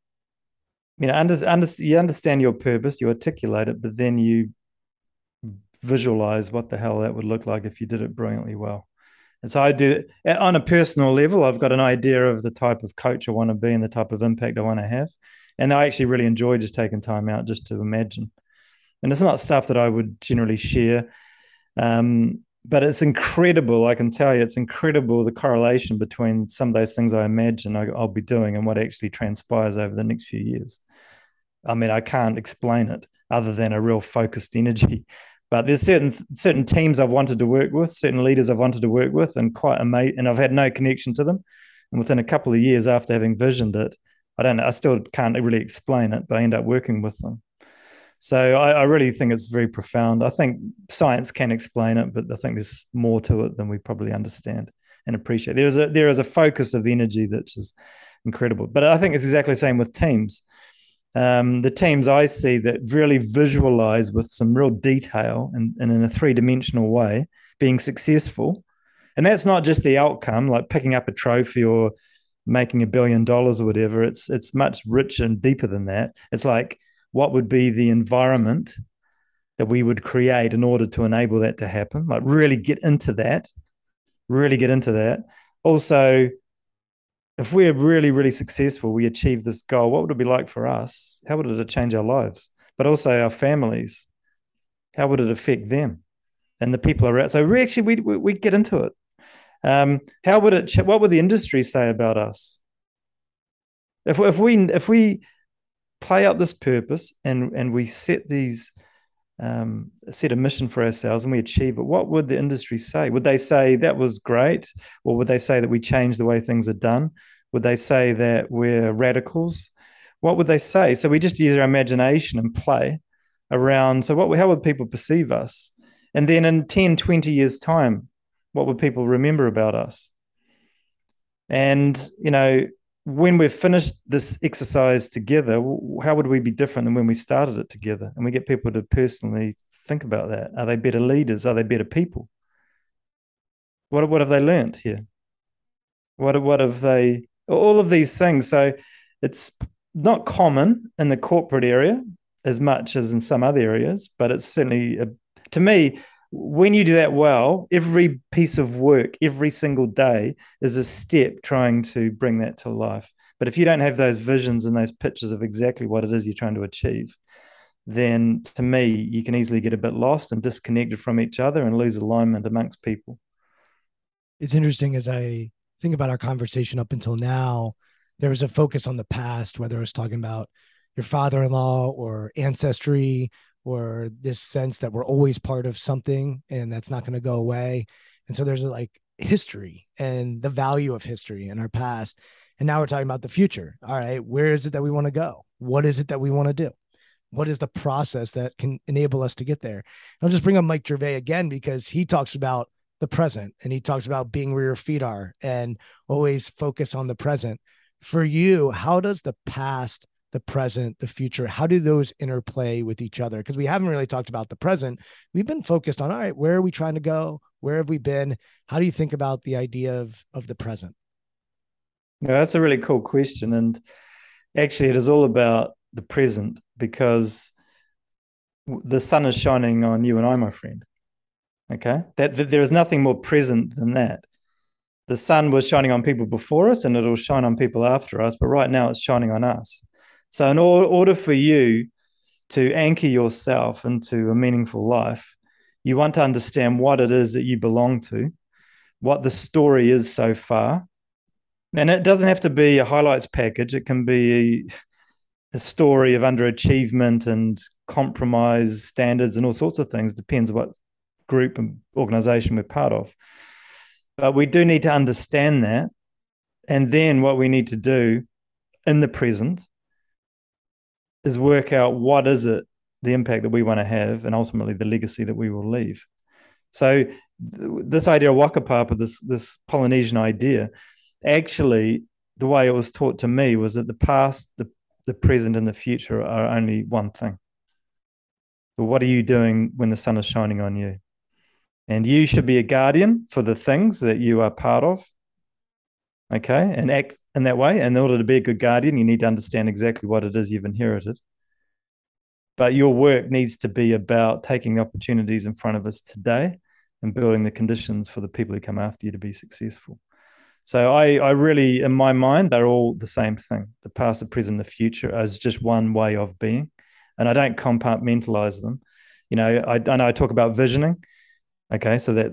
Speaker 2: you know under, under, you understand your purpose you articulate it but then you visualize what the hell that would look like if you did it brilliantly well. And so i do on a personal level i've got an idea of the type of coach i want to be and the type of impact i want to have. And i actually really enjoy just taking time out just to imagine. And it's not stuff that i would generally share. Um, but it's incredible. I can tell you, it's incredible the correlation between some of those things I imagine I, will be doing and what actually transpires over the next few years. I mean, I can't explain it other than a real focused [laughs] energy. But there's certain certain teams I've wanted to work with, certain leaders I've wanted to work with, and quite amazing. And I've had no connection to them. And within a couple of years after having visioned it, I don't know. I still can't really explain it, but I end up working with them. So I, I, really think it's very profound. I think science can explain it, but I think there's more to it than we probably understand and appreciate. There is a there is a focus of energy that is incredible. But I think it's exactly the same with teams. Um, the teams I see that really visualize with some real detail and, and in a three dimensional way being successful. And that's not just the outcome, like picking up a trophy or making a billion dollars or whatever. It's it's much richer and deeper than that. It's like what would be the environment that we would create in order to enable that to happen? Like really get into that, really get into that. Also, if we're really, really successful, we achieve this goal, what would it be like for us? How would it change our lives? But also our families. How would it affect them and the people around? So we actually we we, get into it. Um, how would it? What would the industry say about us? If if we if we play out this purpose and and we set these um, set a mission for ourselves and we achieve it, what would the industry say? Would they say that was great, or would they say that we changed the way things are done? Would they say that we're radicals? What would they say? So we just use our imagination and play around. So what? How would people perceive us? And then in 10, 20 years' time, what would people remember about us? And you know, when we've finished this exercise together, how would we be different than when we started it together? And we get people to personally think about that. Are they better leaders? Are they better people? What what have they learned here? What what have they? All of these things. So it's not common in the corporate area as much as in some other areas, but it's certainly a, to me when you do that well, every piece of work, every single day is a step trying to bring that to life. But if you don't have those visions and those pictures of exactly what it is you're trying to achieve, then to me, you can easily get a bit lost and disconnected from each other and lose alignment amongst people.
Speaker 1: It's interesting as I think about our conversation up until now, there was a focus on the past, whether it was talking about your father in law or ancestry or this sense that we're always part of something and that's not going to go away. And so there's like history and the value of history in our past. And now we're talking about the future. All right, where is it that we want to go? What is it that we want to do? What is the process that can enable us to get there? And I'll just bring up Mike Gervais again because he talks about the present and he talks about being where your feet are and always focus on the present. For you, how does the past the present, the future? How do those interplay with each other? Because we haven't really talked about the present. We've been focused on all right, where are we trying to go? Where have we been? How do you think about the idea of of the present?
Speaker 2: Yeah, that's a really cool question. And actually it is all about the present because the sun is shining on you and I, my friend. Okay. That, that there is nothing more present than that. The sun was shining on people before us and it'll shine on people after us, but right now it's shining on us. So, in order for you to anchor yourself into a meaningful life, you want to understand what it is that you belong to, what the story is so far. And it doesn't have to be a highlights package, it can be a story of underachievement and compromise standards and all sorts of things, depends what group and organization we're part of. But we do need to understand that. And then what we need to do in the present is work out what is it the impact that we want to have and ultimately the legacy that we will leave. So th- this idea of whakapapa this this polynesian idea actually the way it was taught to me was that the past the, the present and the future are only one thing. But what are you doing when the sun is shining on you? And you should be a guardian for the things that you are part of okay, and act in that way. And In order to be a good guardian, you need to understand exactly what it is you've inherited. But your work needs to be about taking the opportunities in front of us today and building the conditions for the people who come after you to be successful. So I, I really, in my mind, they're all the same thing. The past, the present, the future is just one way of being, and I don't compartmentalize them. You know, I, I know I talk about visioning. Okay, so that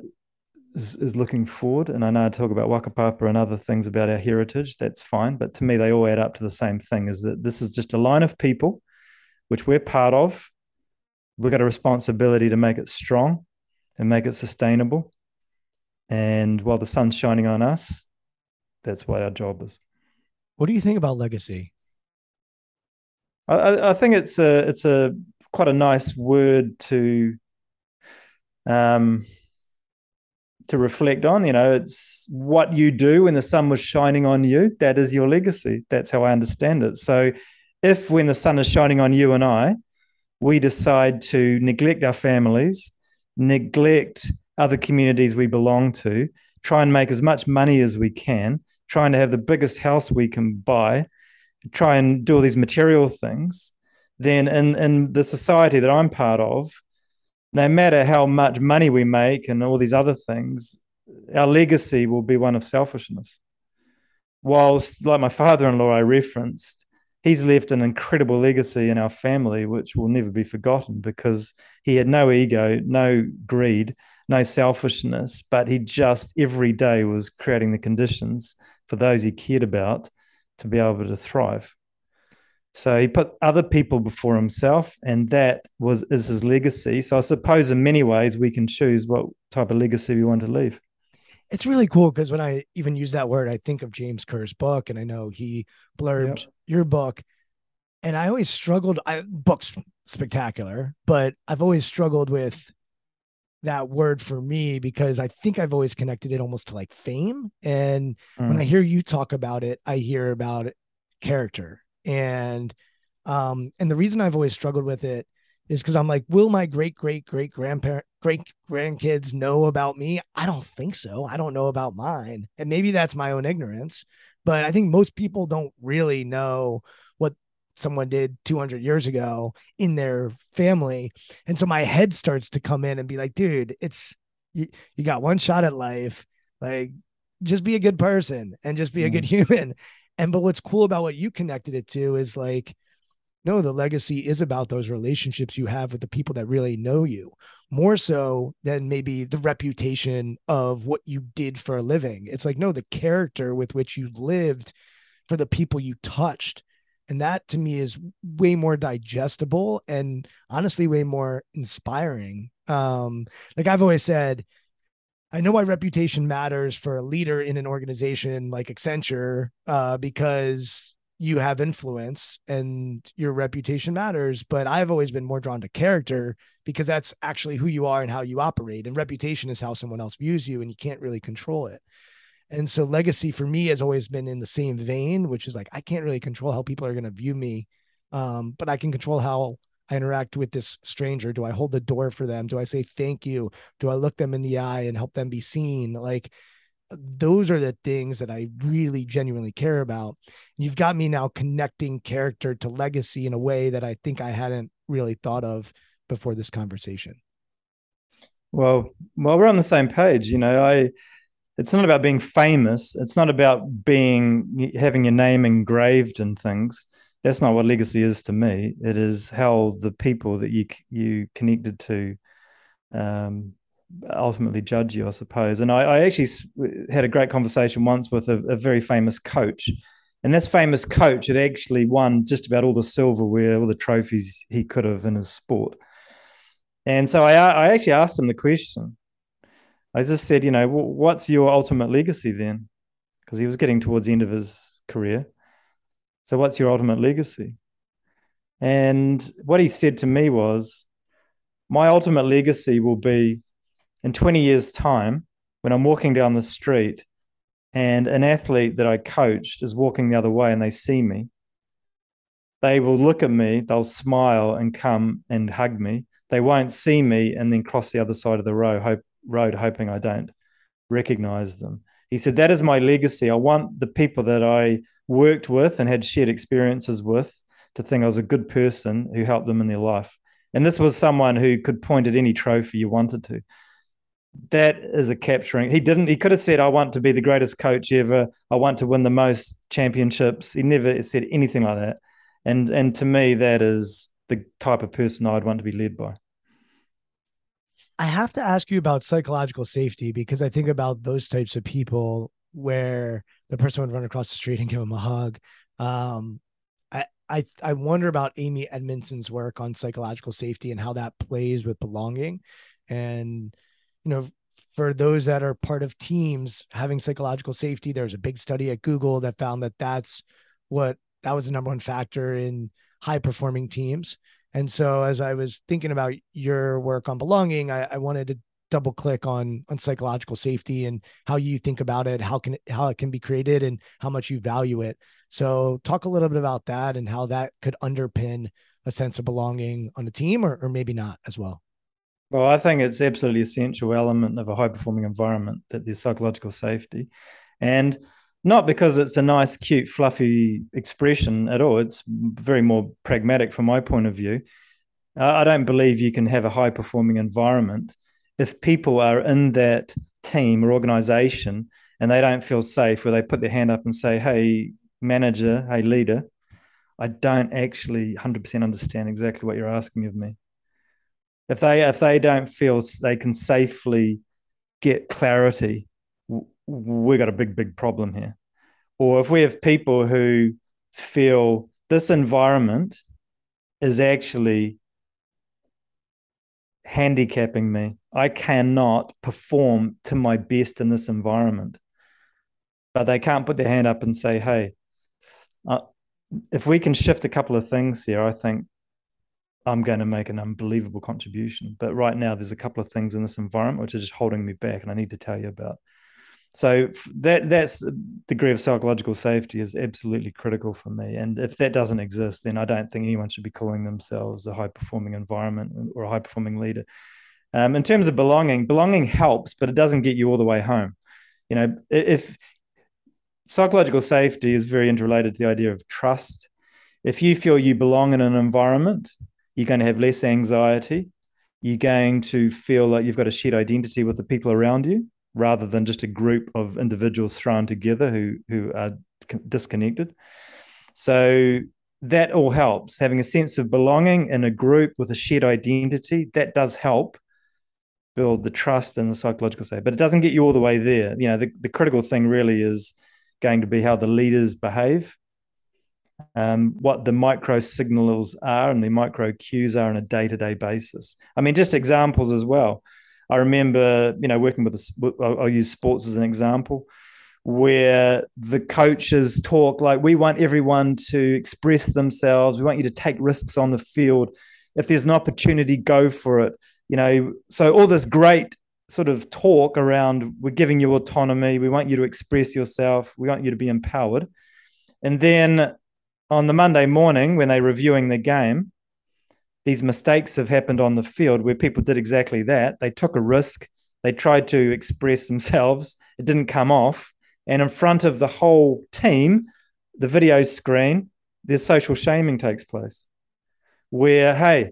Speaker 2: is, is looking forward. And I know I talk about Whakapapa and other things about our heritage. That's fine. But to me, they all add up to the same thing is that this is just a line of people which we're part of. We've got a responsibility to make it strong and make it sustainable. And while the sun's shining on us, that's what our job is.
Speaker 1: What do you think about legacy?
Speaker 2: I, I think it's a it's a quite a nice word to um to reflect on. You know, it's what you do when the sun was shining on you. That is your legacy. That's how I understand it. So, if when the sun is shining on you and I, we decide to neglect our families, neglect other communities we belong to, try and make as much money as we can, trying to have the biggest house we can buy, try and do all these material things, then in, in the society that I'm part of, no matter how much money we make and all these other things, our legacy will be one of selfishness. Whilst, like my father in law, I referenced, he's left an incredible legacy in our family, which will never be forgotten because he had no ego, no greed, no selfishness, but he just every day was creating the conditions for those he cared about to be able to thrive. So he put other people before himself, and that was is his legacy. So I suppose in many ways we can choose what type of legacy we want to leave.
Speaker 1: It's really cool because when I even use that word, I think of James Kerr's book, and I know he blurbed yep. your book. And I always struggled. I books spectacular, but I've always struggled with that word for me because I think I've always connected it almost to like fame. And mm. when I mm. hear you talk about it, I hear about character. And um, and the reason I've always struggled with it is because I'm like, will my great great great grandparent great grandkids know about me? I don't think so. I don't know about mine. And maybe that's my own ignorance, but I think most people don't really know what someone did 200 years ago in their family. And so my head starts to come in and be like, dude, it's you, you got one shot at life. Like, just be a good person and just be a good mm. [laughs] human. And but what's cool about what you connected it to is like, no, the legacy is about those relationships you have with the people that really know you more so than maybe the reputation of what you did for a living. It's like, no, the character with which you lived for the people you touched and that to me is way more digestible and honestly way more inspiring um like i've always said i know why reputation matters for a leader in an organization like accenture uh because you have influence and your reputation matters but i've always been more drawn to character because that's actually who you are and how you operate and reputation is how someone else views you and you can't really control it. And so legacy for me has always been in the same vein, which is like I can't really control how people are going to view me, um, but I can control how I interact with this stranger. Do I hold the door for them? Do I say thank you? Do I look them in the eye and help them be seen? Like uh, those are the things that I really genuinely care about. You've got me now connecting character to legacy in a way that I think I hadn't really thought of before this conversation.
Speaker 2: Well, well, we're on the same page. You know, I it's not about being famous. It's not about being having your name engraved in things. That's not what legacy is to me. It is how the people that you you connected to um, ultimately judge you, I suppose. And I, I, actually had a great conversation once with a, a, very famous coach, and this famous coach had actually won just about all the silverware, all the trophies he could have in his sport. And so I, I actually asked him the question I just said, you know, what's your ultimate legacy then? Because he was getting towards the end of his career. So, what's your ultimate legacy? And what he said to me was, my ultimate legacy will be in 20 years' time when I'm walking down the street and an athlete that I coached is walking the other way and they see me. They will look at me, they'll smile and come and hug me. They won't see me and then cross the other side of the row, hope, road hoping I don't recognize them. He said, That is my legacy. I want the people that I worked with and had shared experiences with to think I was a good person who helped them in their life. And this was someone who could point at any trophy you wanted to. That is a capturing. He didn't, he could have said, I want to be the greatest coach ever. I want to win the most championships. He never said anything like that. And and to me, that is the type of person I'd want to be led by.
Speaker 1: I have to ask you about psychological safety because I think about those types of people where the person would run across the street and give them a hug. Um, I, I I wonder about Amy Edmondson's work on psychological safety and how that plays with belonging. And you know, for those that are part of teams having psychological safety, there's a big study at Google that found that that's what that was the number one factor in high performing teams. And so, as I was thinking about your work on belonging, I, I wanted to double click on on psychological safety and how you think about it, how can it, how it can be created, and how much you value it. So, talk a little bit about that and how that could underpin a sense of belonging on a team, or, or maybe not as well.
Speaker 2: Well, I think it's absolutely essential element of a high performing environment that there's psychological safety, and not because it's a nice, cute, fluffy expression at all. It's very more pragmatic from my point of view. I don't believe you can have a high performing environment if people are in that team or organization and they don't feel safe, where they put their hand up and say, Hey, manager, hey, leader, I don't actually 100% understand exactly what you're asking of me. If they if they don't feel they can safely get clarity, we got a big big problem here. Or if we have people who feel this environment is actually handicapping me. I cannot perform to my best in this environment. But they can't put their hand up and say, hey, uh, if we can shift a couple of things here, I think I'm going to make an unbelievable contribution. But right now, there's a couple of things in this environment which are just holding me back, and I need to tell you about. So that that's degree of psychological safety is absolutely critical for me. And if that doesn't exist, then I don't think anyone should be calling themselves a high performing environment or a high performing leader. Um, in terms of belonging, belonging helps, but it doesn't get you all the way home. You know, if psychological safety is very interrelated to the idea of trust. If you feel you belong in an environment, you're going to have less anxiety. You're going to feel like you've got a shared identity with the people around you rather than just a group of individuals thrown together who who are disconnected. So that all helps. Having a sense of belonging in a group with a shared identity that does help build the trust and the psychological side, but it doesn't get you all the way there. You know, the, the critical thing really is going to be how the leaders behave, um, what the micro signals are and the micro cues are on a day to day basis. I mean, just examples as well. I remember, you know, working with, a, I'll use sports as an example, where the coaches talk like, we want everyone to express themselves. We want you to take risks on the field. If there's an opportunity, go for it. You know, so all this great sort of talk around we're giving you autonomy. We want you to express yourself. We want you to be empowered. And then on the Monday morning, when they're reviewing the game, these mistakes have happened on the field where people did exactly that. They took a risk, they tried to express themselves, it didn't come off. And in front of the whole team, the video screen, there's social shaming takes place. Where, hey,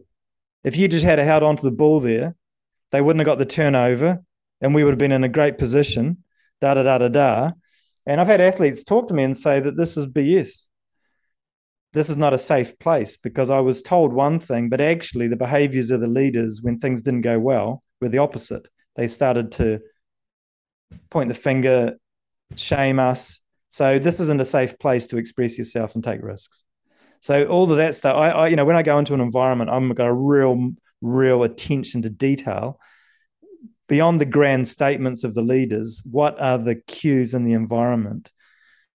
Speaker 2: if you just had held onto the ball there, they wouldn't have got the turnover and we would have been in a great position, da da da da da. And I've had athletes talk to me and say that this is BS this is not a safe place because I was told one thing, but actually the behaviors of the leaders when things didn't go well were the opposite. They started to point the finger, shame us. So this isn't a safe place to express yourself and take risks. So all of that stuff, I, I you know, when I go into an environment, I'm got a real, real attention to detail. Beyond the grand statements of the leaders, what are the cues in the environment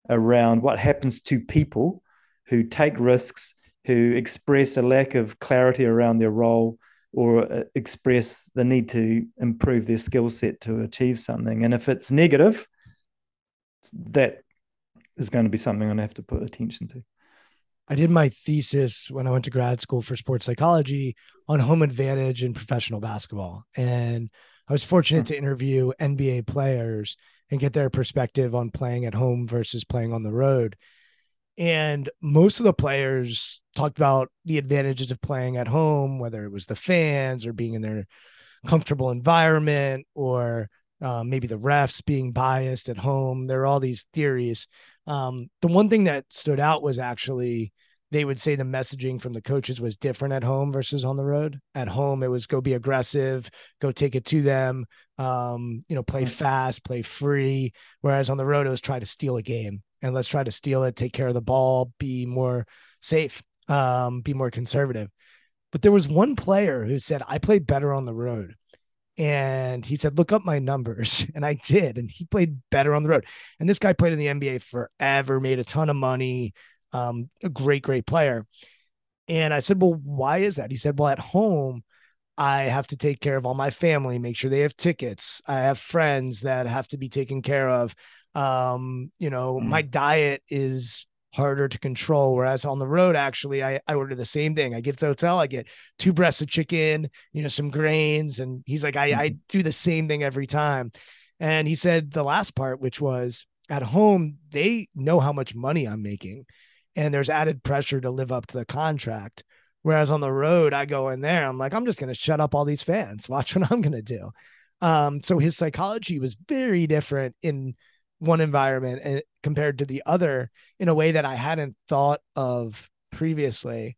Speaker 2: around what happens to people who take risks, who express a lack of clarity around their role or uh, express the need to improve their skill set to achieve something. And if it's negative, that is going to be something I'm going to have to put attention to.
Speaker 1: I did my thesis when I went to grad school for sports psychology on home advantage in professional basketball. And I was fortunate to interview NBA players and get their perspective on playing at home versus playing on the road. And most of the players talked about the advantages of playing at home, whether it was the fans or being in their comfortable environment or uh, maybe the refs being biased at home. There are all these theories. Um, the one thing that stood out was actually they would say the messaging from the coaches was different at home versus on the road. At home, it was go be aggressive, go take it to them, um, you know, play fast, play free. Whereas on the road, it was try to steal a game and let's try to steal it, take care of the ball, be more safe, um, be more conservative. But there was one player who said, I played better on the road. And he said, Look up my numbers. [laughs] And I did. And he played better on the road. And this guy played in the NBA forever, made a ton of money, um, a great, great player. And I said, Well, why is that? He said, Well, at home, I have to take care of all my family, make sure they have tickets. I have friends that have to be taken care of. Um, you know, mm. my diet is harder to control. Whereas on the road, actually, I, I order the same thing. I get to the hotel, I get two breasts of chicken, you know, some grains. And he's like, I, I mm-hmm. do the same thing every time. And he said the last part, which was at home, they know how much money I'm making. And there's added pressure to live up to the contract. Whereas on the road, I go in there, I'm like, I'm just going to shut up all these fans, [laughs] watch what I'm going to do. Um, so his psychology was very different in one environment and compared to the other in a way that I hadn't thought of previously.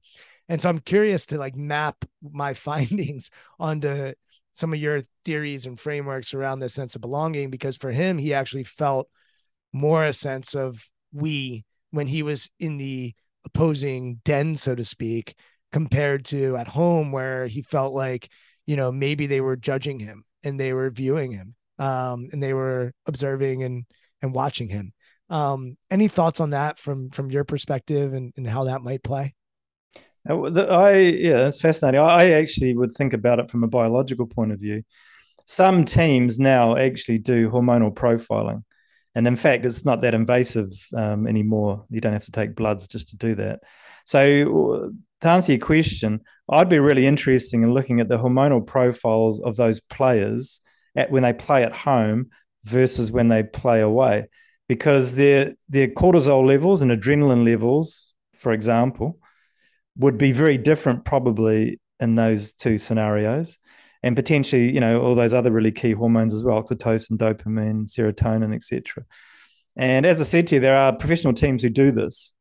Speaker 1: And so I'm curious to like map my [laughs] findings onto some of your theories and frameworks around this sense of belonging because for him he actually felt more a sense of we when he was in the opposing den so to speak compared to at home where he felt like you know maybe they were judging him and they were viewing him um, and they were observing and and watching him. Um, any thoughts on that from from your perspective and, and how that might play?
Speaker 2: Uh, I yeah, that's fascinating. I actually would think about it from a biological point of view. Some teams now actually do hormonal profiling, and in fact, it's not that invasive um, anymore. You don't have to take bloods just to do that. So, to answer your question, I'd be really interested in looking at the hormonal profiles of those players at when they play at home versus when they play away because their their cortisol levels and adrenaline levels, for example, would be very different probably in those two scenarios. And potentially, you know, all those other really key hormones as well, oxytocin, dopamine, serotonin, etc. And as I said to you, there are professional teams who do this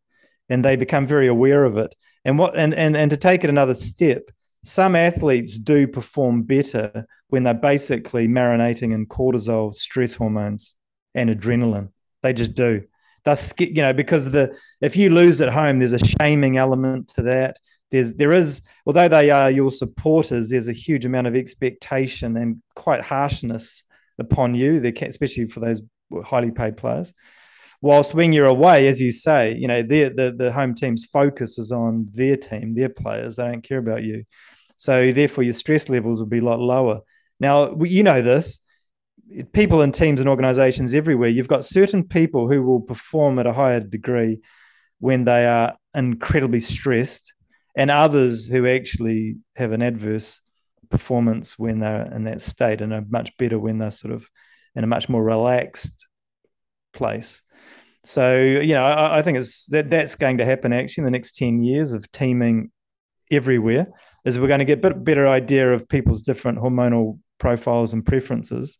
Speaker 2: and they become very aware of it. And what and and, and to take it another step, some athletes do perform better when they're basically marinating in cortisol, stress hormones, and adrenaline. They just do. That's you know because the if you lose at home, there's a shaming element to that. There's there is although they are your supporters, there's a huge amount of expectation and quite harshness upon you. Especially for those highly paid players. Whilst when you're away, as you say, you know the the home team's focus is on their team, their players. They don't care about you. So therefore, your stress levels will be a lot lower. Now, you know this. People in teams and organizations everywhere, you've got certain people who will perform at a higher degree when they are incredibly stressed, and others who actually have an adverse performance when they're in that state and are much better when they're sort of in a much more relaxed place. So, you know, I, I think it's that that's going to happen actually in the next 10 years of teaming everywhere is we're going to get a bit better idea of people's different hormonal profiles and preferences.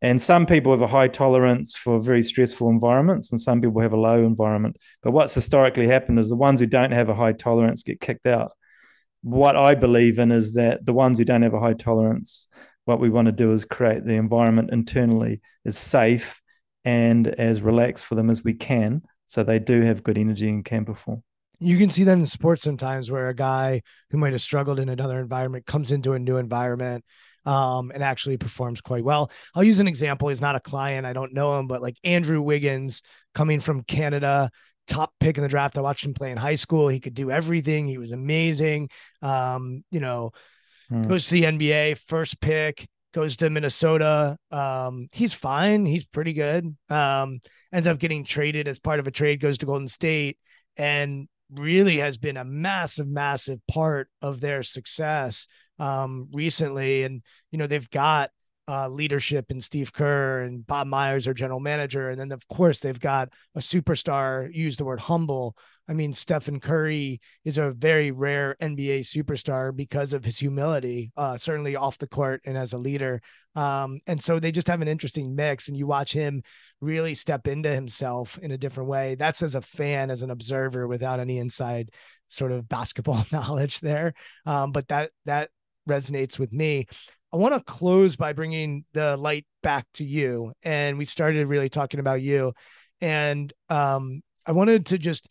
Speaker 2: And some people have a high tolerance for very stressful environments, and some people have a low environment. But what's historically happened is the ones who don't have a high tolerance get kicked out. What I believe in is that the ones who don't have a high tolerance, what we want to do is create the environment internally as safe and as relaxed for them as we can, so they do have good energy and can perform
Speaker 1: you can see that in sports sometimes where a guy who might have struggled in another environment comes into a new environment um, and actually performs quite well. I'll use an example. He's not a client. I don't know him, but like Andrew Wiggins coming from Canada, top pick in the draft. I watched him play in high school. He could do everything. He was amazing. Um, you know, hmm. goes to the NBA, first pick, goes to Minnesota. Um, he's fine. He's pretty good. Um, ends up getting traded as part of a trade, goes to Golden State and really has been a massive, massive part of their success um, recently. And, you know, they've got uh, leadership in Steve Kerr and Bob Myers, their general manager. And then, of course, they've got a superstar, use the word humble. I mean, Stephen Curry is a very rare NBA superstar because of his humility, uh, certainly off the court and as a leader. Um, and so they just have an interesting mix, and you watch him really step into himself in a different way. That's as a fan, as an observer, without any inside sort of basketball [laughs] knowledge there. Um, but that that resonates with me. I want to close by bringing the light back to you, and we started really talking about you, and um, I wanted to just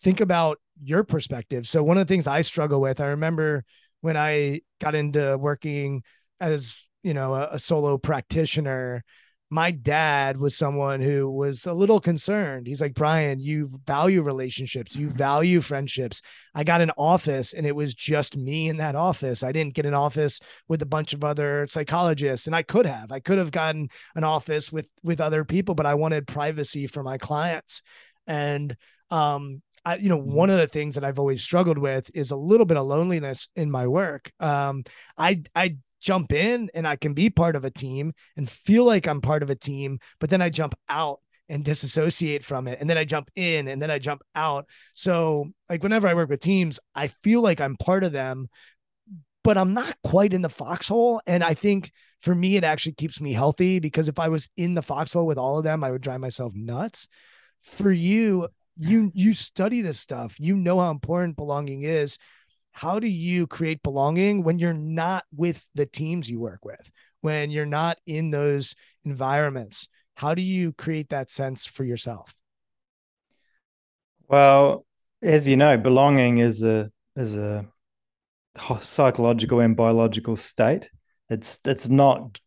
Speaker 1: think about your perspective. So one of the things I struggle with, I remember when I got into working as you know a, a solo practitioner my dad was someone who was a little concerned. He's like, Brian, you value relationships, you value friendships. I got an office and it was just me in that office. I didn't get an office with a bunch of other psychologists and I could have. I could have gotten an office with with other people, but I wanted privacy for my clients. And um I, you know, mm-hmm. one of the things that I've always struggled with is a little bit of loneliness in my work. Um, I I jump in and I can be part of a team and feel like I'm part of a team, but then I jump out and disassociate from it. And then I jump in and then I jump out. So, like, whenever I work with teams, I feel like I'm part of them, but I'm not quite in the foxhole. And I think for me, it actually keeps me healthy because if I was in the foxhole with all of them, I would drive myself nuts. For you, you you study this stuff. You know how important belonging is. How do you create belonging when you're not with the teams you work with? When you're not in those environments? How do you create that sense for yourself?
Speaker 2: Well as you know belonging is a is a psychological and biological state. It's it's not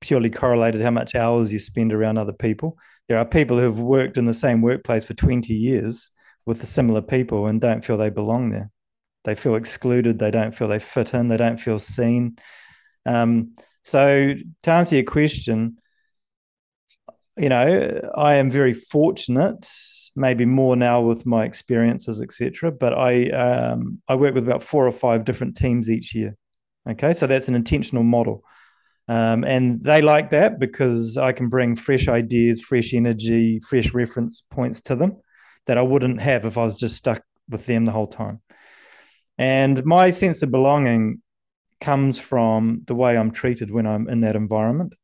Speaker 2: purely correlated how much hours you spend around other people there are people who've worked in the same workplace for 20 years with the similar people and don't feel they belong there they feel excluded. They don't feel they fit in. They don't feel seen. Um, so to answer your question, you know, I am very fortunate, maybe more now with my experiences, etc. But I um, I work with about four or five different teams each year. Okay, so that's an intentional model. Um, and they like that because I can bring fresh ideas, fresh energy, fresh reference points to them that I wouldn't have if I was just stuck with them the whole time. And my sense of belonging comes from the way I'm treated when I'm in that environment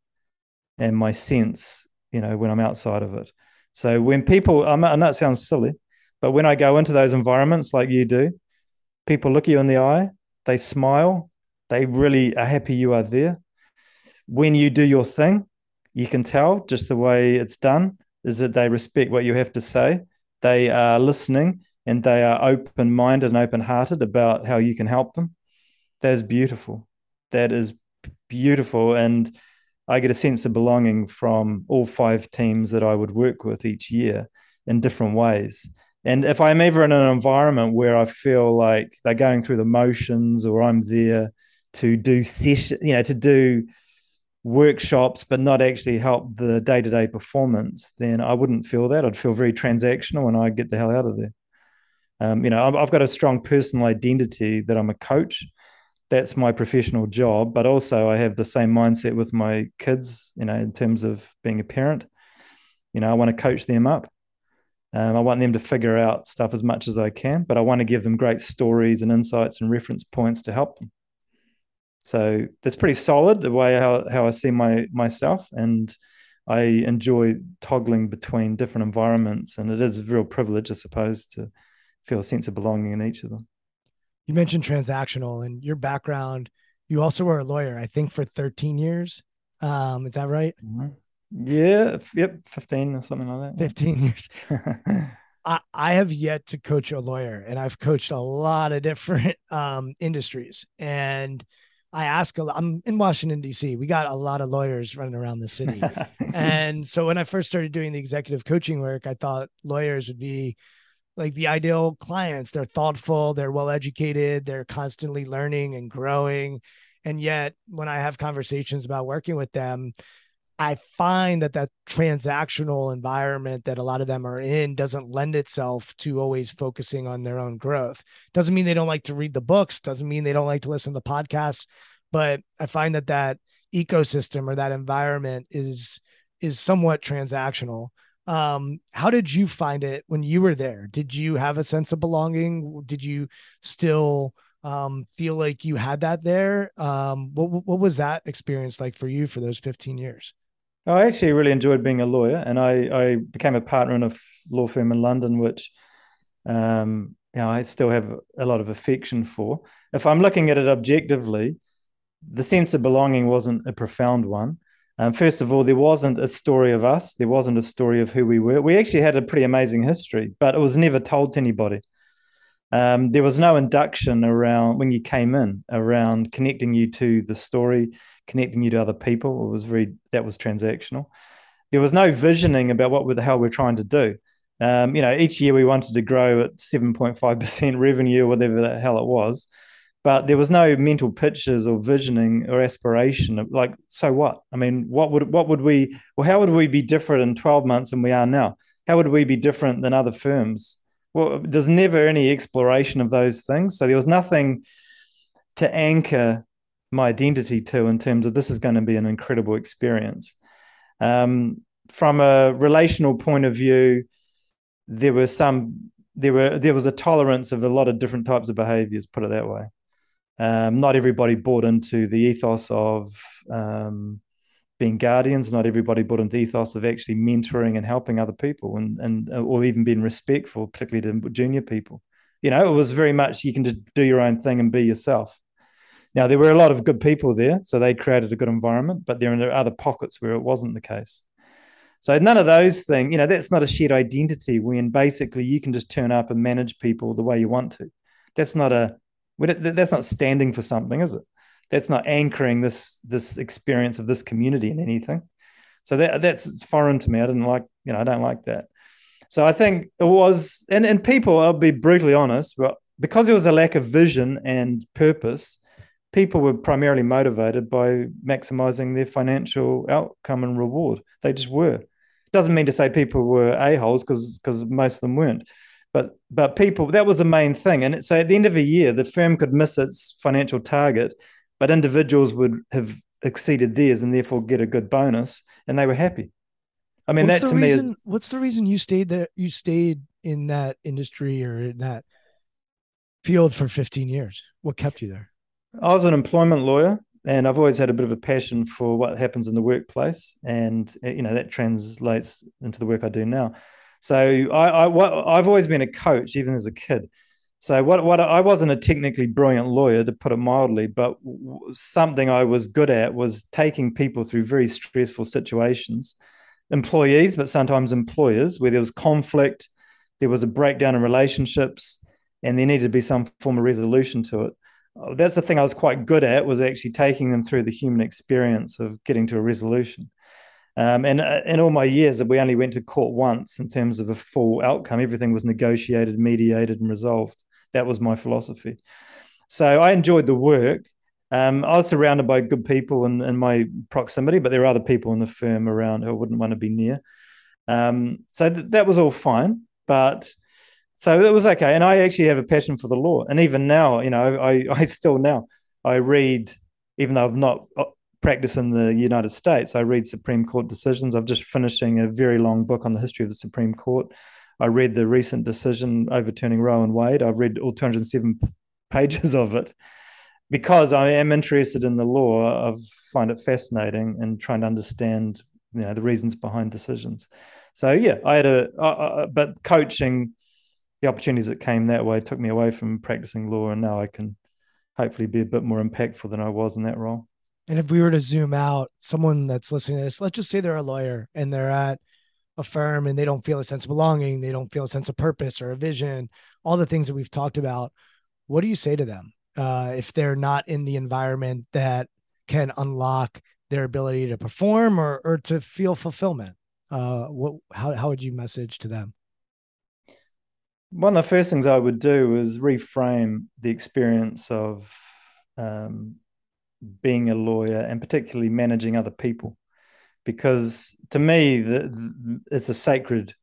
Speaker 2: and my sense, you know, when I'm outside of it. So when people, I know it sounds silly, but when I go into those environments like you do, people look you in the eye, they smile, they really are happy you are there. When you do your thing, you can tell just the way it's done is that they respect what you have to say. They are listening and they are open minded and open hearted about how you can help them. That is beautiful. That is beautiful. And I get a sense of belonging from all five teams that I would work with each year in different ways. And if I'm ever in an environment where I feel like they're going through the motions or I'm there to do session, you know, to do workshops but not actually help the day-to-day performance, then I wouldn't feel that. I'd feel very transactional and I'd get the hell out of there. Um, you know, I've, got a strong personal identity that I'm a coach. That's my professional job, but also I have the same mindset with my kids. You know, in terms of being a parent, you know, I want to coach them up. Um, I want them to figure out stuff as much as I can, but I want to give them great stories and insights and reference points to help them. So that's pretty solid the way how, how I see my myself, and I enjoy toggling between different environments, and it is a real privilege, I suppose, to feel a sense of belonging in each of them.
Speaker 1: You mentioned transactional and your background. You also were a lawyer, I think, for 13 years. Um, is that right?
Speaker 2: Mm-hmm. Yeah. Yep. 15 or something like that.
Speaker 1: 15 years. [laughs] I, I have yet to coach a lawyer and I've coached a lot of different [laughs] um, industries. And I ask a lot, I'm in Washington, D.C. We got a lot of lawyers running around the city. [laughs] and so when I first started doing the executive coaching work, I thought lawyers would be like the ideal clients. They're thoughtful, they're well educated, they're constantly learning and growing. And yet, when I have conversations about working with them, I find that that transactional environment that a lot of them are in doesn't lend itself to always focusing on their own growth. Doesn't mean they don't like to read the books, doesn't mean they don't like to listen to podcasts, but I find that that ecosystem or that environment is is somewhat transactional. Um how did you find it when you were there? Did you have a sense of belonging? Did you still um feel like you had that there? Um what what was that experience like for you for those 15 years
Speaker 2: I actually really enjoyed being a lawyer, and I, I became a partner in a law firm in London, which um, you know, I still have a lot of affection for. If I'm looking at it objectively, the sense of belonging wasn't a profound one. Um, first of all, there wasn't a story of us. There wasn't a story of who we were. We actually had a pretty amazing history, but it was never told to anybody. Um, there was no induction around when you came in around connecting you to the story, connecting you to other people. It was very that was transactional. there was no visioning about what the hell we're trying to do. Um, you know, each year we wanted to grow at 7.5% revenue, whatever the hell it was. But there was no mental pictures or visioning or aspiration. Of, like, so what? I mean, what would what would we? Well, how would we be different in twelve months than we are now? How would we be different than other firms? Well, there's never any exploration of those things. So there was nothing to anchor my identity to in terms of this is going to be an incredible experience. Um, from a relational point of view, there were some there were there was a tolerance of a lot of different types of behaviors put it that way um, not everybody bought into the ethos of um, being guardians not everybody bought into the ethos of actually mentoring and helping other people and and uh, or even being respectful particularly to junior people you know it was very much you can just do your own thing and be yourself now there were a lot of good people there so they created a good environment but there are other pockets where it wasn't the case so none of those things, you know, that's not a shared identity when basically you can just turn up and manage people the way you want to. That's not a that's not standing for something, is it? That's not anchoring this this experience of this community in anything. So that that's foreign to me. I didn't like, you know, I don't like that. So I think it was, and and people, I'll be brutally honest, but because there was a lack of vision and purpose, people were primarily motivated by maximizing their financial outcome and reward. They just were. Doesn't mean to say people were a holes because because most of them weren't, but but people that was the main thing. And so at the end of a year, the firm could miss its financial target, but individuals would have exceeded theirs and therefore get a good bonus, and they were happy. I mean, what's that to
Speaker 1: reason,
Speaker 2: me is
Speaker 1: what's the reason you stayed there? You stayed in that industry or in that field for 15 years. What kept you there?
Speaker 2: I was an employment lawyer and I've always had a bit of a passion for what happens in the workplace, and eh, you know that translates into the work I do now. So I, I I've always been a coach, even as a kid. So what what I wasn't a technically brilliant lawyer, to put it mildly, but something I was good at was taking people through very stressful situations, employees, but sometimes employers, where there was conflict, there was a breakdown in relationships, and there needed to be some form of resolution to it that's the thing I was quite good at was actually taking them through the human experience of getting to a resolution. Um, and uh, in all my years, we only went to court once in terms of a full outcome. Everything was negotiated, mediated, and resolved. That was my philosophy. So I enjoyed the work. Um, I was surrounded by good people in, in, my proximity, but there are other people in the firm around who I wouldn't want to be near. Um, so th- that was all fine. But so it was okay. And I actually have a passion for the law. And even now, you know, I, I still now I read, even though I've not uh, practiced in the United States, I read Supreme Court decisions. I'm just finishing a very long book on the history of the Supreme Court. I read the recent decision overturning Roe and Wade. I read all 207 pages of it because I am interested in the law. I find it fascinating and trying to understand, you know, the reasons behind decisions. So yeah, I had a, but coaching the opportunities that came that way took me away from practicing law, and now I can hopefully be a bit more impactful than I was in that role.
Speaker 1: And if we were to zoom out, someone that's listening to this, let's just say they're a lawyer and they're at a firm and they don't feel a sense of belonging, they don't feel a sense of purpose or a vision, all the things that we've talked about. What do you say to them uh, if they're not in the environment that can unlock their ability to perform or, or to feel fulfillment? Uh, what how how would you message to them?
Speaker 2: one of the first things I would do is reframe the experience of um, being a lawyer and particularly managing other people. Because to me, the, the, it's a sacred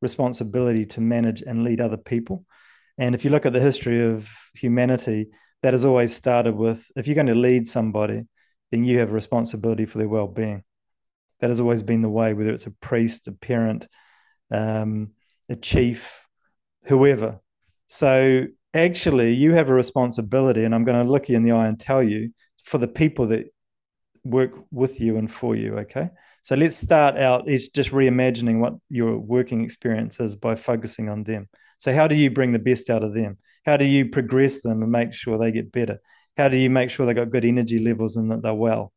Speaker 2: responsibility to manage and lead other people. And if you look at the history of humanity, that has always started with if you're going to lead somebody, then you have a responsibility for their well being. That has always been the way, whether it's a priest, a parent, um, a chief, whoever. So actually, you have a responsibility, and I'm going to look you in the eye and tell you for the people that work with you and for you. Okay. So let's start out It's just reimagining what your working experience is by focusing on them. So, how do you bring the best out of them? How do you progress them and make sure they get better? How do you make sure they got good energy levels and that they're well?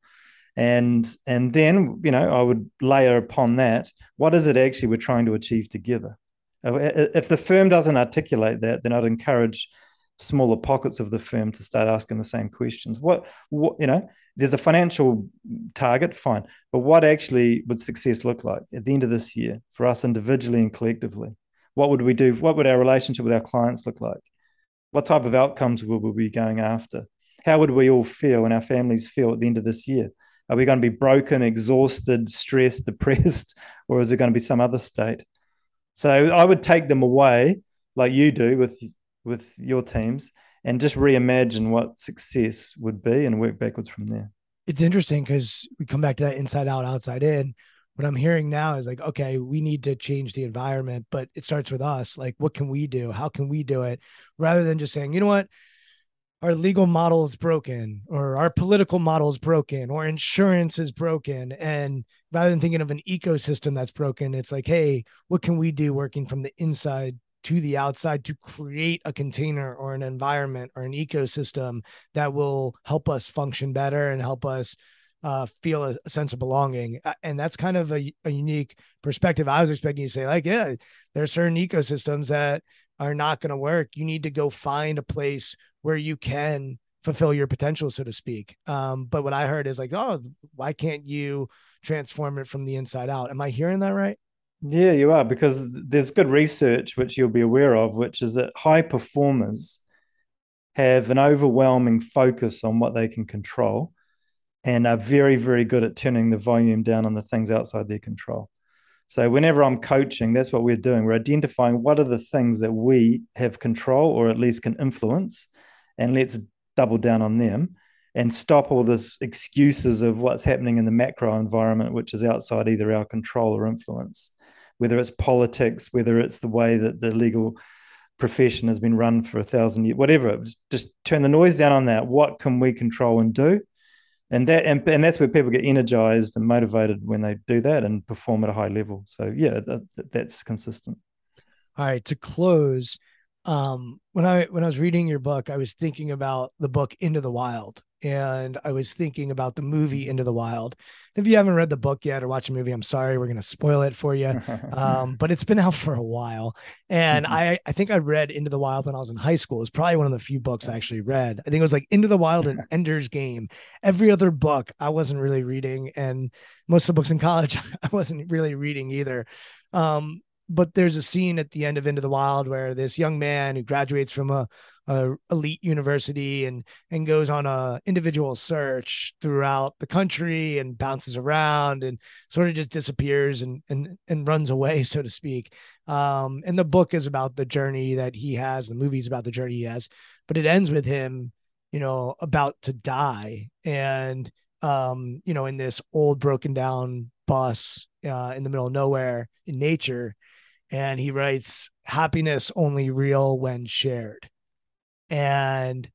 Speaker 2: And and then you know I would layer upon that what is it actually we're trying to achieve together? Uh, if the firm doesn't articulate that, then I'd encourage smaller pockets of the firm to start asking the same questions. What, what you know, there's a financial target, fine. But what actually would success look like at the end of this year for us individually and collectively? What would we do? What would our relationship with our clients look like? What type of outcomes will we be going after? How would we all feel and our families feel at the end of this year? Are we going to be broken, exhausted, stressed, [laughs] depressed, or is it going to be some other state? So I would take them away, like you do with with your teams, and just reimagine what success would be and work backwards from there.
Speaker 1: It's interesting because we come back to that inside out, outside in. What I'm hearing now is like, okay, we need to change the environment, but it starts with us. Like, what can we do? How can we do it? Rather than just saying, you know what, our legal model is broken or our political model is broken or insurance is broken and rather than thinking of an ecosystem that's broken it's like hey what can we do working from the inside to the outside to create a container or an environment or an ecosystem that will help us function better and help us uh, feel a, a, sense of belonging. And that's kind of a, a unique perspective. I was expecting you to say, like, yeah, there are certain ecosystems that are not going to work. You need to go find a place where you can fulfill your potential, so to speak. Um, but what I heard is like, oh, why can't you transform it from the inside out? Am I hearing that right?
Speaker 2: Yeah, you are, because there's good research which you'll be aware of, which is that high performers have an overwhelming focus on what they can control and are very, very good at turning the volume down on the things outside their control. So, whenever I'm coaching, that's what we're doing. We're identifying what are the things that we have control or at least can influence, and let's double down on them and stop all this excuses of what's happening in the macro environment, which is outside either our control or influence whether it's politics, whether it's the way that the legal profession has been run for a thousand years, whatever. Just turn the noise down on that. What can we control and do? And that and, and that's where people get energized and motivated when they do that and perform at a high level. So yeah, that, that's consistent.
Speaker 1: All right, to close, um, when I when I was reading your book, I was thinking about the book Into the Wild, and I was thinking about the movie Into the Wild. If you haven't read the book yet or watched the movie, I'm sorry, we're going to spoil it for you. Um, but it's been out for a while. And mm-hmm. I, I think I read Into the Wild when I was in high school. It's probably one of the few books I actually read. I think it was like Into the Wild and [laughs] Ender's Game. Every other book I wasn't really reading. And most of the books in college, [laughs] I wasn't really reading either. Um, but there's a scene at the end of Into the Wild where this young man who graduates from a a elite university and and goes on a individual search throughout the country and bounces around and sort of just disappears and and and runs away [laughs] so to speak. Um and the book is about the journey that he has the movie's about the journey he has but it ends with him you know about to die. And um you know in this old broken down bus uh, in the middle of nowhere in nature. And he writes happiness only real when shared and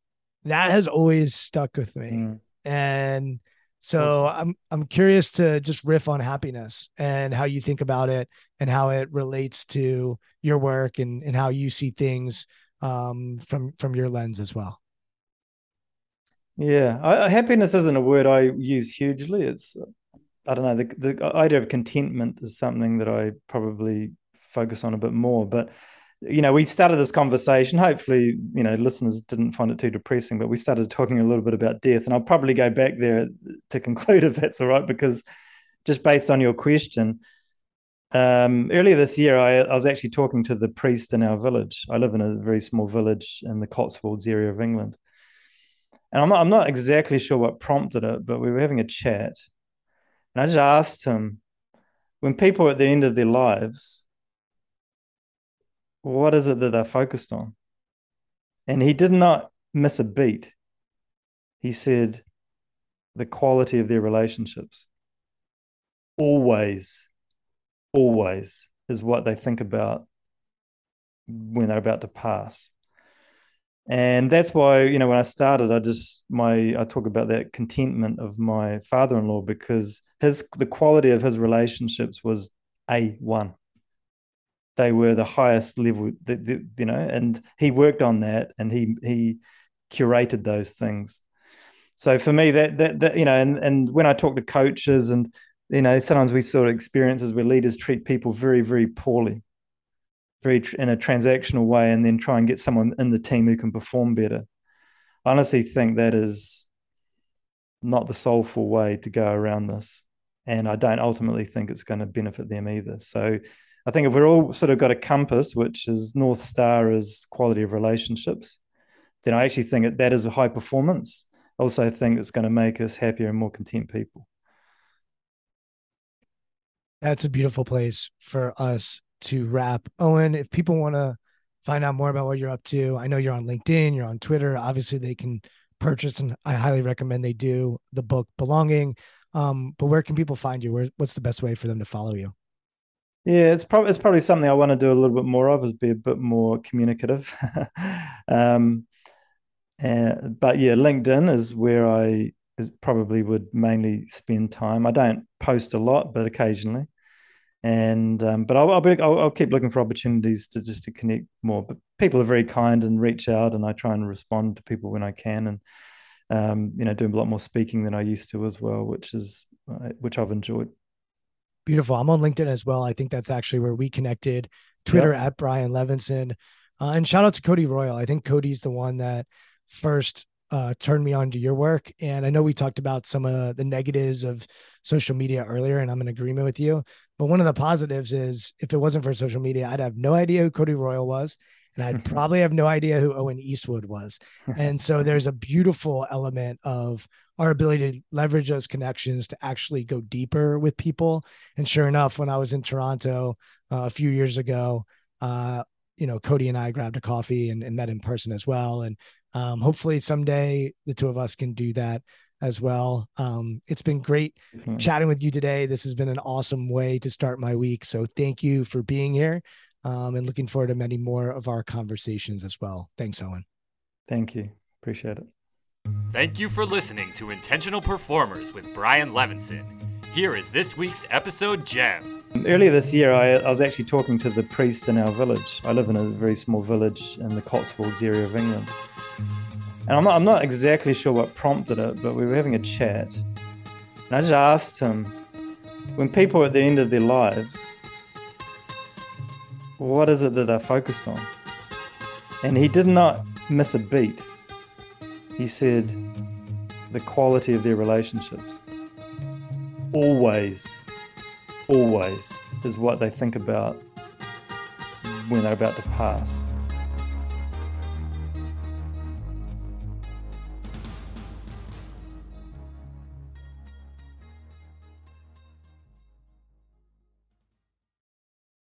Speaker 1: that has always stuck with me. Mm. And so I'm I'm curious to just riff on happiness and how you think about it and how it relates to your work and, and how you see things um, from from your lens as well.
Speaker 2: Yeah, I, happiness isn't a word I use hugely. It's I don't know the the idea of contentment is something that I probably focus on a bit more, but you know, we started this conversation. Hopefully, you know, listeners didn't find it too depressing, but we started talking a little bit about death. And I'll probably go back there [laughs] to conclude if that's all right, because just based on your question, um, earlier this year, I, I, was actually talking to the priest in our village. I live in a very small village in the Cotswolds area of England. And I'm not, I'm not exactly sure what prompted it, but we were having a chat. And I just asked him when people are at the end of their lives, what is it that they're focused on? And he did not miss a beat. He said, the quality of their relationships. Always, always is what they think about when they're about to pass. And that's why, you know, when I started, I just my I talk about that contentment of my father-in-law because his the quality of his relationships was a one they were the highest level, the, the, you know, and he worked on that and he he curated those things. So for me, that that, that you know, and and when I talk to coaches and you know, sometimes we sort of experiences where leaders treat people very very poorly, very tr- in a transactional way, and then try and get someone in the team who can perform better. I honestly think that is not the soulful way to go around this. And I don't ultimately think it's going to benefit them either. So I think if we're all sort of got a compass, which is North Star is quality of relationships, then I actually think that that is a high performance. I also think it's going to make us happier and more content people.
Speaker 1: That's a beautiful place for us to wrap. Owen, if people want to find out more about what you're up to, I know you're on LinkedIn, you're on Twitter. Obviously, they can purchase, and I highly recommend they do the book Belonging. Um, but where can people find you? Where, what's the best way for them to follow you?
Speaker 2: Yeah, it's probably it's probably something I want to do a little bit more of, is be a bit more communicative. [laughs] um, and, but yeah, LinkedIn is where I is probably would mainly spend time. I don't post a lot, but occasionally. And um, but I'll, I'll, be, I'll, I'll keep looking for opportunities to just to connect more. But people are very kind and reach out, and I try and respond to people when I can, and um, you know, doing a lot more speaking than I used to as well, which is uh, which I've enjoyed.
Speaker 1: Beautiful. I'm on LinkedIn as well. I think that's actually where we connected. Twitter yep. at Brian Levenson. Uh, and shout out to Cody Royle. I think Cody's the one that first uh, turned me on to your work. And I know we talked about some of the negatives of social media earlier, and I'm in agreement with you. But one of the positives is if it wasn't for social media, I'd have no idea who Cody Royle was. And I'd [laughs] probably have no idea who Owen Eastwood was. And so [laughs] there's a beautiful element of our ability to leverage those connections to actually go deeper with people. And sure enough, when I was in Toronto uh, a few years ago, uh, you know, Cody and I grabbed a coffee and, and met in person as well. And um, hopefully someday the two of us can do that as well. Um, it's been great mm-hmm. chatting with you today. This has been an awesome way to start my week. So thank you for being here um, and looking forward to many more of our conversations as well. Thanks, Owen.
Speaker 2: Thank you. Appreciate it.
Speaker 3: Thank you for listening to Intentional Performers with Brian Levenson. Here is this week's episode gem.
Speaker 2: Earlier this year, I, I, was actually talking to the priest in our village. I live in a very small village in the Cotswolds area of England. And I'm not, I'm not exactly sure what prompted it, but we were having a chat. And I just asked him when people are at the end of their lives, what is it that they're focused on? And he did not miss a beat. He said, the quality of their relationships. Always, always is what they think about when they're about to pass.